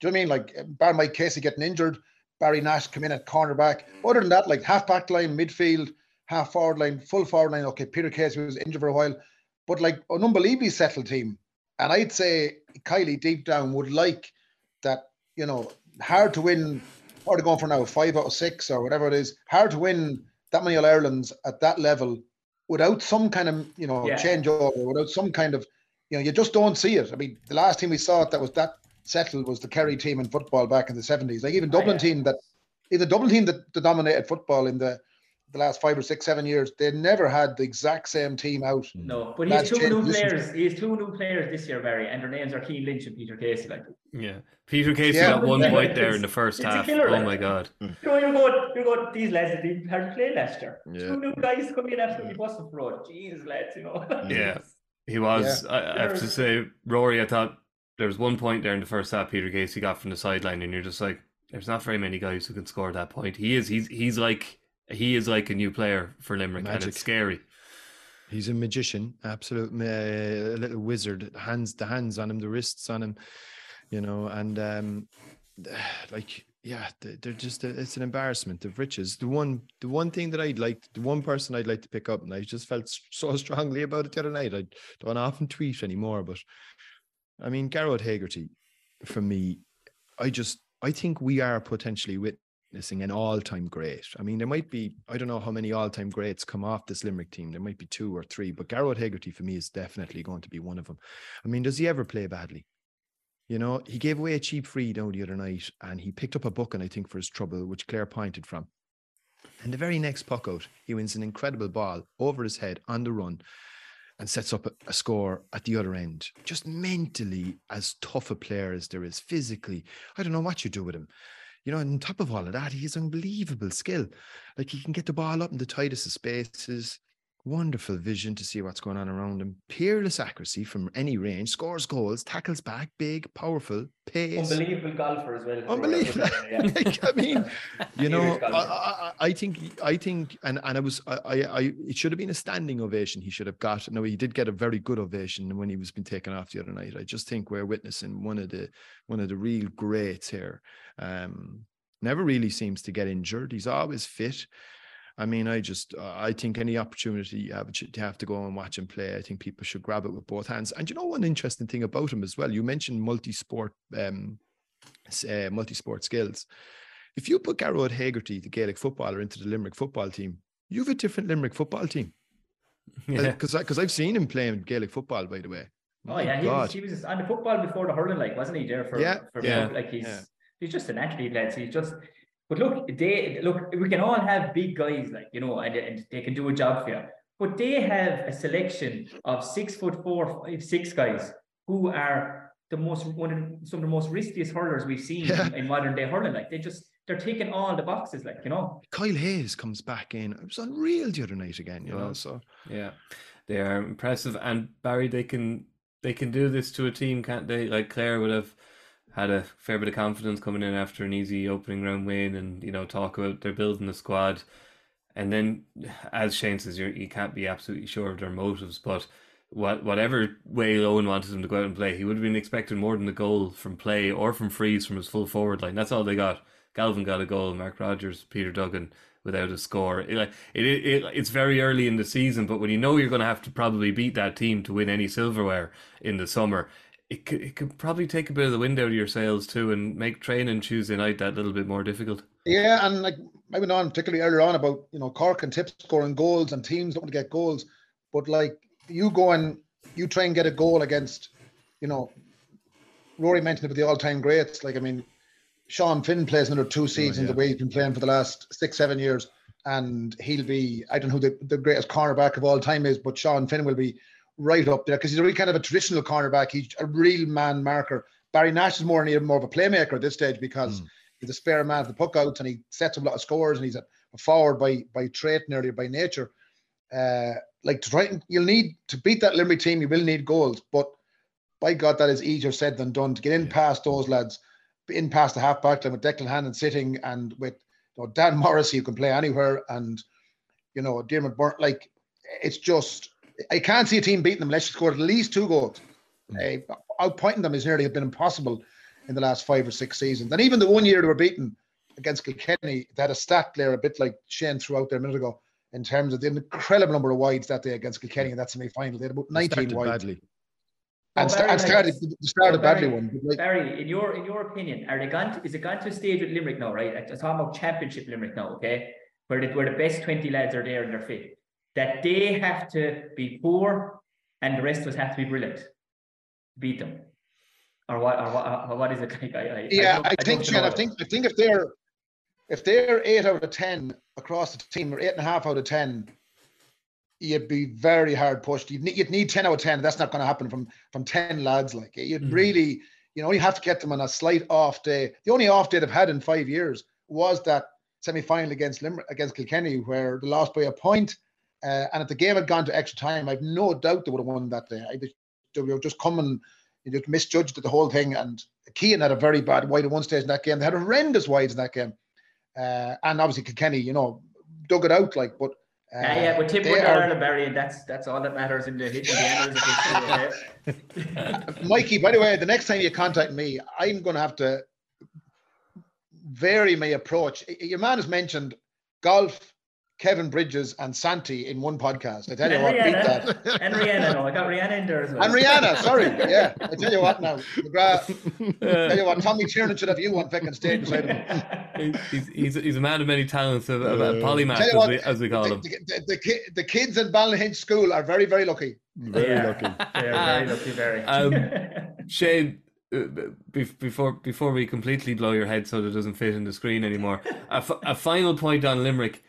Speaker 6: Do you know what I mean? Like Barry Mike Casey getting injured, Barry Nash come in at cornerback. Other than that, like half back line, midfield, half forward line, full forward line. Okay, Peter Casey was injured for a while, but like an unbelievably settled team. And I'd say Kiely deep down would like that, you know, hard to win. Are they going for now? Five out of six or whatever it is. Hard to win that many All Irelands at that level without some kind of you know
Speaker 7: Yeah.
Speaker 6: changeover, without some kind of you know, you just don't see it. I mean, the last team we saw it that was that settled was the Kerry team in football back in the seventies. Like even
Speaker 7: Ah,
Speaker 6: Dublin
Speaker 7: yeah.
Speaker 6: team that even the Dublin team that, that dominated football in the the last five or six, seven years, they never had the exact same team out. Mm.
Speaker 7: No, but
Speaker 6: he's
Speaker 7: two new players. He's two new players this year, Barry, and their names are Cian Lynch and Peter Casey. Like,
Speaker 4: Yeah. Peter Casey
Speaker 6: Yeah.
Speaker 4: got one point there in the first
Speaker 7: It's a
Speaker 4: half.
Speaker 7: killer,
Speaker 4: Oh
Speaker 7: like.
Speaker 4: my god. Mm.
Speaker 7: you know, you're going, you're going. These lads that didn't hardly play last year.
Speaker 5: Yeah.
Speaker 7: Two new guys coming in absolutely busting for road. Jesus, lads, you know. Mm.
Speaker 4: Yeah. He was. I, I have to say, Rory. I thought there was one point there in the first half. Peter Casey got from the sideline, and you're just like, "There's not very many guys who can score that point." He is. He's. He's like. He is like a new player for Limerick, and it's scary.
Speaker 5: He's a magician, absolute a little wizard. Hands, the hands on him, the wrists on him, you know, and um, like yeah, they- they're just a, it's an embarrassment of riches. The one, the one thing that I'd like, the one person I'd like to pick up, and I just felt so strongly about it the other night. I don't often tweet anymore, but I mean, Gearóid Hegarty, for me, I just I think we are potentially witnessing an all-time great. I mean, there might be I don't know how many all-time greats come off this Limerick team. There might be two or three, but Gearóid Hegarty for me is definitely going to be one of them. I mean, does he ever play badly? You know, he gave away a cheap free down the other night, and he picked up a booking, I think, for his trouble, which Clare pointed from. And the very next puck out, he wins an incredible ball over his head on the run and sets up a score at the other end. Just mentally as tough a player as there is, physically. I don't know what you do with him. You know, on top of all of that, he has unbelievable skill. Like he can get the ball up in the tightest of spaces, wonderful vision to see what's going on around him, peerless accuracy from any range, scores goals, tackles back, big, powerful, pace.
Speaker 7: Unbelievable golfer as well.
Speaker 5: Unbelievable.
Speaker 7: Yeah.
Speaker 5: like, I mean, you know, I. I, I think, I think, and and I was, I, I, I, it should have been a standing ovation. He should have got. No, he did get a very good ovation when he was been taken off the other night. I just think we're witnessing one of the, one of the real greats here. Um, never really seems to get injured. He's always fit. I mean, I just, uh, I think any opportunity you have to have to go and watch him play, I think people should grab it with both hands. And you know, one interesting thing about him as well, you mentioned multi-sport, um, uh, multi-sport skills. If you put Gearóid Hegarty, the Gaelic footballer, into the Limerick football team, you have a different Limerick football team.
Speaker 4: Yeah.
Speaker 5: Because because I've seen him playing Gaelic football, by the way.
Speaker 7: Oh yeah, he was,
Speaker 5: God.
Speaker 7: he was on the football before the hurling, like wasn't he? There for
Speaker 5: Yeah,
Speaker 7: for
Speaker 4: yeah,
Speaker 7: like he's
Speaker 5: yeah.
Speaker 7: he's just an athlete, lads. He's just. But look, they look. We can all have big guys, like you know, and, and they can do a job for you. But they have a selection of six foot four, five, six guys who are the most one of some of the most riskiest hurlers we've seen
Speaker 5: Yeah.
Speaker 7: in, in modern day hurling. Like they just they're taking all the boxes, like you know.
Speaker 5: Kyle Hayes comes back in. It was unreal the other night again, you oh,
Speaker 4: know.
Speaker 5: So
Speaker 4: Yeah, they are impressive, and Barry, they can they can do this to a team, can't they? Like Clare would have had a fair bit of confidence coming in after an easy opening round win, and you know talk about they're building the squad, and then as Shane says, you're, you can't be absolutely sure of their motives, but. What, whatever way Owen wanted him to go out and play, he would have been expecting more than a goal from play or from frees from his full forward line. That's all they got. Galvin got a goal, Mark Rogers, Peter Duggan without a score. It, it, it, it's very early in the season, but when you know you're going to have to probably beat that team to win any silverware in the summer, it could, it could probably take a bit of the wind out of your sails too and make training Tuesday night that little bit more difficult.
Speaker 6: Yeah, and like I went on particularly earlier on about you know Cork and Tip scoring goals and teams looking to get goals, but like you go and you try and get a goal against, you know, Rory mentioned about the all-time greats. Like I mean, Sean Finn plays another two oh, seasons
Speaker 5: yeah.
Speaker 6: the way he's been playing for the last six, seven years, and he'll be I don't know who the, the greatest cornerback of all time is, but Sean Finn will be right up there because he's a really kind of a traditional cornerback. He's a real man marker. Barry Nash is more near more of a playmaker at this stage because he's a spare man at the puck outs and he sets up a lot of scores and he's a, a forward by by trait nearly by nature. Uh, like to try and you'll need to beat that Limerick team, you will need goals, but by God, that is easier said than done to get in past those lads, in past the half back line with Declan Hannon sitting and with you know, Dan Morrissey who can play anywhere and you know Diarmaid Byrnes. Like it's just I can't see a team beating them unless you score at least two goals. Uh, outpointing them is nearly been impossible in the last five or six seasons. And even the one year they were beaten against Kilkenny, they had a stat there a bit like Shane threw out there a minute ago in terms of the incredible number of wides that day against Kilkenny in that semi final. They had about 19 wides.
Speaker 5: badly.
Speaker 6: And,
Speaker 7: Oh,
Speaker 6: sta- and
Speaker 7: Barry,
Speaker 6: started,
Speaker 7: like-
Speaker 6: they started badly
Speaker 7: Barry-
Speaker 6: one. but like-
Speaker 7: Barry, in your in your opinion, are they gone? To, is it gone to a stage with Limerick now? Right, I'm talking about Championship Limerick now. Okay, where the, where the best 20 lads are there and they're fit, that they have to be poor and the rest of us have to be brilliant to beat them. Or what, or what, or what is it like? I, I,
Speaker 6: Yeah,
Speaker 7: don't-
Speaker 6: I, think, Shane, I think, I think if they're if they're eight out of ten across the team, or eight and a half out of ten, you'd be very hard pushed. You'd need, you'd need ten out of ten. That's not going to happen from from ten lads. Like you'd
Speaker 7: Mhm.
Speaker 6: really, you know, you have to get them on a slight off day. The only off day they've had in five years was that semi final against Limerick against Kilkenny, where they lost by a point. Uh, and if the game had gone to extra time, I've no doubt they would have won that day. I, they were just coming, you just misjudged the whole thing. And Cian had a very bad wide at one stage in that game. They had horrendous wides in that game. Uh, and obviously Kilkenny, you know, dug it out like, but uh,
Speaker 7: Yeah, yeah, but Tip
Speaker 6: they
Speaker 7: won the
Speaker 6: are-
Speaker 7: Ireland Barry, and that's that's all that matters in the hit in the annals of history.
Speaker 6: Mikey, by the way, the next time you contact me, I'm going to have to vary my approach. Your man has mentioned golf, Kevin Bridges, and Santi in one podcast. I tell you
Speaker 7: And
Speaker 6: what, beat that.
Speaker 7: and Rihanna, no, I got Rihanna in there as well.
Speaker 6: And Rihanna, sorry, yeah. I tell you what now, McGrath, tell you what, Tommy Tiernan should have you on fucking stage beside him.
Speaker 4: He's, he's, he's a man of many talents, a, a, a polymath, as
Speaker 6: what,
Speaker 4: we, as we call
Speaker 6: the,
Speaker 4: him.
Speaker 6: the, the, the, ki- the kids in Ballyhinch School are very, very lucky.
Speaker 5: Very
Speaker 7: Yeah.
Speaker 5: lucky.
Speaker 7: They're very lucky, very.
Speaker 4: Um, Shane, uh, before before we completely blow your head so that it doesn't fit in the screen anymore, a, f- a final point on Limerick,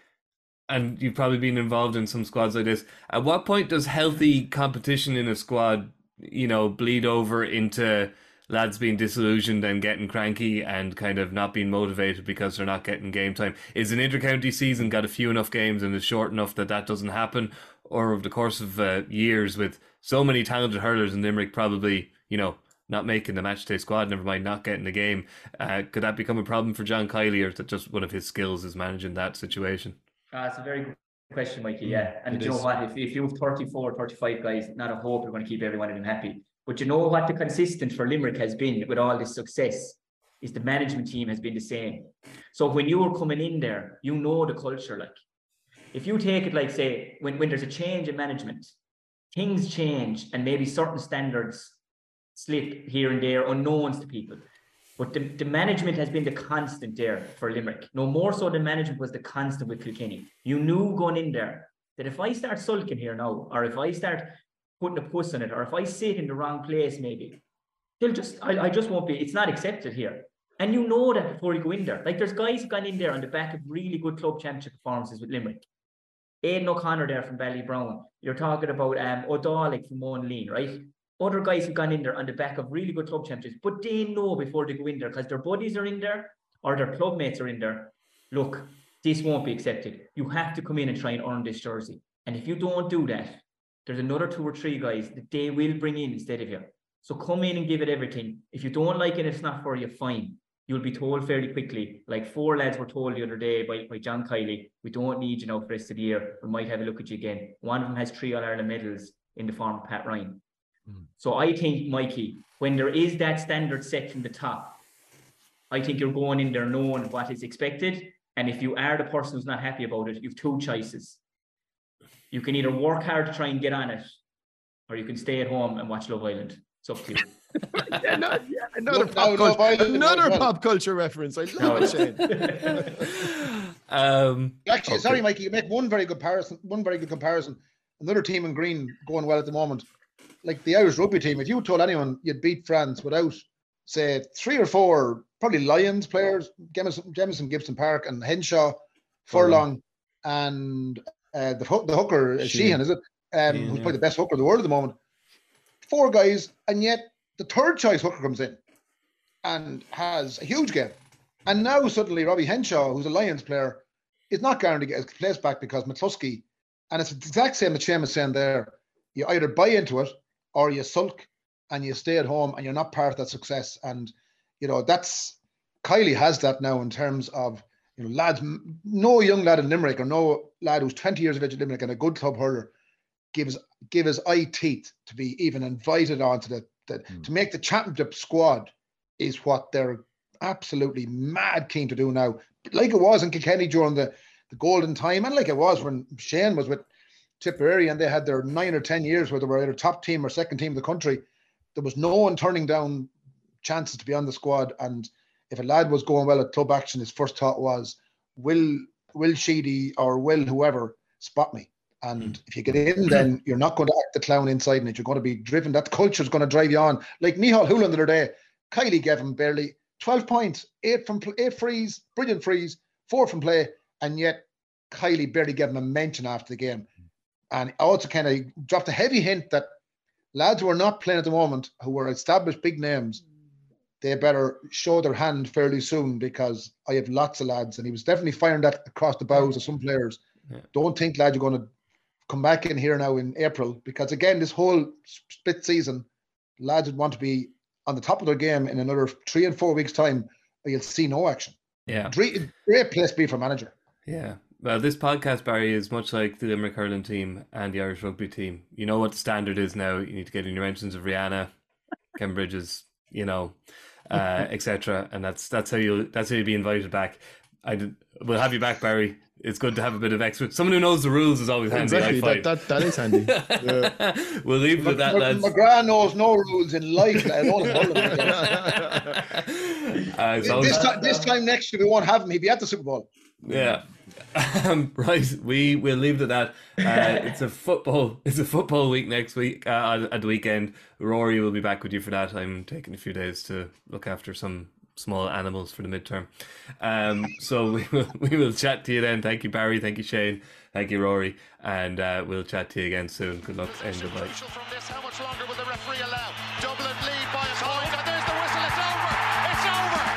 Speaker 4: and you've probably been involved in some squads like this. At what point does healthy competition in a squad, you know, bleed over into lads being disillusioned and getting cranky and kind of not being motivated because they're not getting game time? Is an intercounty season got a few enough games and is short enough that that doesn't happen? Or over the course of uh, years with so many talented hurlers in Limerick probably, you know, not making the match day squad, never mind not getting the game. Uh, could that become a problem for John Kiely or is that just one of his skills is managing that situation?
Speaker 7: Ah, it's a very good question, Mikey. Mm, yeah. And
Speaker 5: it
Speaker 7: you know what? If, if you have 34, 35 guys, not a hope you're going to keep everyone of them happy. But you know what the consistent for Limerick has been with all this success is the management team has been the same. So when you were coming in there, you know the culture. Like if you take it like say when, when there's a change in management, things change and maybe certain standards slip here and there, unknowns to people. But the, the management has been the constant there for Limerick. No more so than management was the constant with Kilkenny. You knew going in there that if I start sulking here now, or if I start putting a puss on it, or if I sit in the wrong place, maybe they'll just I, I just won't be. It's not accepted here. And you know that before you go in there. Like there's guys who've gone in there on the back of really good club championship performances with Limerick. Aidan O'Connor there from Ballybrown. You're talking about um from Monaleen, right? Other guys who've gone in there on the back of really good club championships, but they know before they go in there because their buddies are in there or their club mates are in there. Look, this won't be accepted. You have to come in and try and earn this jersey. And if you don't do that, there's another two or three guys that they will bring in instead of you. So come in and give it everything. If you don't like it, it's not for you, fine. You'll be told fairly quickly. Like four lads were told the other day by, by John Kiely, we don't need you now for the rest of the year. We might have a look at you again. One of them has three All Ireland medals in the form of Pat Ryan. So I think, Mikey, when there is that standard set from the top, I think you're going in there knowing what is expected. And if you are the person who's not happy about it, you've two choices. You can either work hard to try and get on it, or you can stay at home and watch Love Island. It's up to you.
Speaker 5: Yeah, no, yeah, another
Speaker 6: Look,
Speaker 5: pop
Speaker 6: no,
Speaker 5: culture,
Speaker 6: no,
Speaker 5: another
Speaker 6: as
Speaker 5: pop culture reference. I love
Speaker 7: No,
Speaker 5: it, Shane.
Speaker 4: um,
Speaker 6: Actually,
Speaker 5: Okay.
Speaker 6: sorry, Mikey, you make one very good comparison. One very good comparison. Another team in green going well at the moment, like the Irish rugby team. If you told anyone you'd beat France without, say, three or four probably Lions players, Jamison, Jamison Gibson Park, and Henshaw, Furlong, and uh, the the hooker
Speaker 5: Sheehan.
Speaker 6: Sheehan, is it? Um,
Speaker 4: Sheehan,
Speaker 6: who's
Speaker 4: yeah.
Speaker 6: probably the best hooker in the world at the moment. Four guys, and yet the third choice hooker comes in and has a huge game. And now suddenly Robbie Henshaw, who's a Lions player, is not guaranteed to get his place back because McCloskey, and it's the exact same as Seamus saying there. You either buy into it or you sulk and you stay at home and you're not part of that success. And you know that's Kiely has that now in terms of you know lads. No young lad in Limerick or no lad who's 20 years of age in Limerick and a good club hurler gives give his eye teeth to be even invited onto the, the
Speaker 5: Hmm.
Speaker 6: to make the championship squad is what they're absolutely mad keen to do now. Like it was in Kilkenny during the, the golden time, and like it was when Shane was with Tipperary and they had their nine or ten years where they were either top team or second team in the country. There was no one turning down chances to be on the squad. And if a lad was going well at club action, his first thought was, Will Will Sheedy or Will whoever spot me. And hmm. if you get in, then you're not going to act the clown inside and it. You're going to be driven. That culture is going to drive you on. Like Micheál Houlihan the other day, Kiely gave him barely 12 points, eight from eight frees, brilliant frees, four from play, and yet Kiely barely gave him a mention after the game. And also kind of dropped a heavy hint that lads who are not playing at the moment, who are established big names, they better show their hand fairly soon because I have lots of lads, and he was definitely firing that across the bows of some players.
Speaker 4: Yeah.
Speaker 6: Don't think, lad, you're going to come back in here now in April because again, this whole split season, lads would want to be on the top of their game in another three and four weeks' time, or you'll see no action.
Speaker 4: Yeah.
Speaker 6: Great, great place to be for manager.
Speaker 4: Yeah. Well, this podcast, Barry, is much like the Limerick hurling team and the Irish rugby team. You know what the standard is now. You need to get in your mentions of Rihanna, Ken Bridges, you know, uh, etc. And that's that's how you that's how you'll be invited back. I did, we'll have you back, Barry. It's good to have a bit of expert. Someone who knows the rules is always handy.
Speaker 5: Exactly.
Speaker 4: I
Speaker 5: That, that, that is handy. Yeah.
Speaker 4: we'll leave it at that,
Speaker 6: Mc-
Speaker 4: lads.
Speaker 6: McGrath knows no rules in life. let alone.
Speaker 4: Uh,
Speaker 6: this, time, this time next year, we won't have him. He'll be at the Super Bowl.
Speaker 4: Yeah. Um, right, we will leave it at that. Uh, it's a football. It's a football week next week uh, at the weekend. Rory will be back with you for that. I'm taking a few days to look after some small animals for the midterm. Um, so we will we will chat to you then. Thank you, Barry. Thank you, Shane. Thank you, Rory. And uh, we'll chat to you again soon. Good luck and goodbye.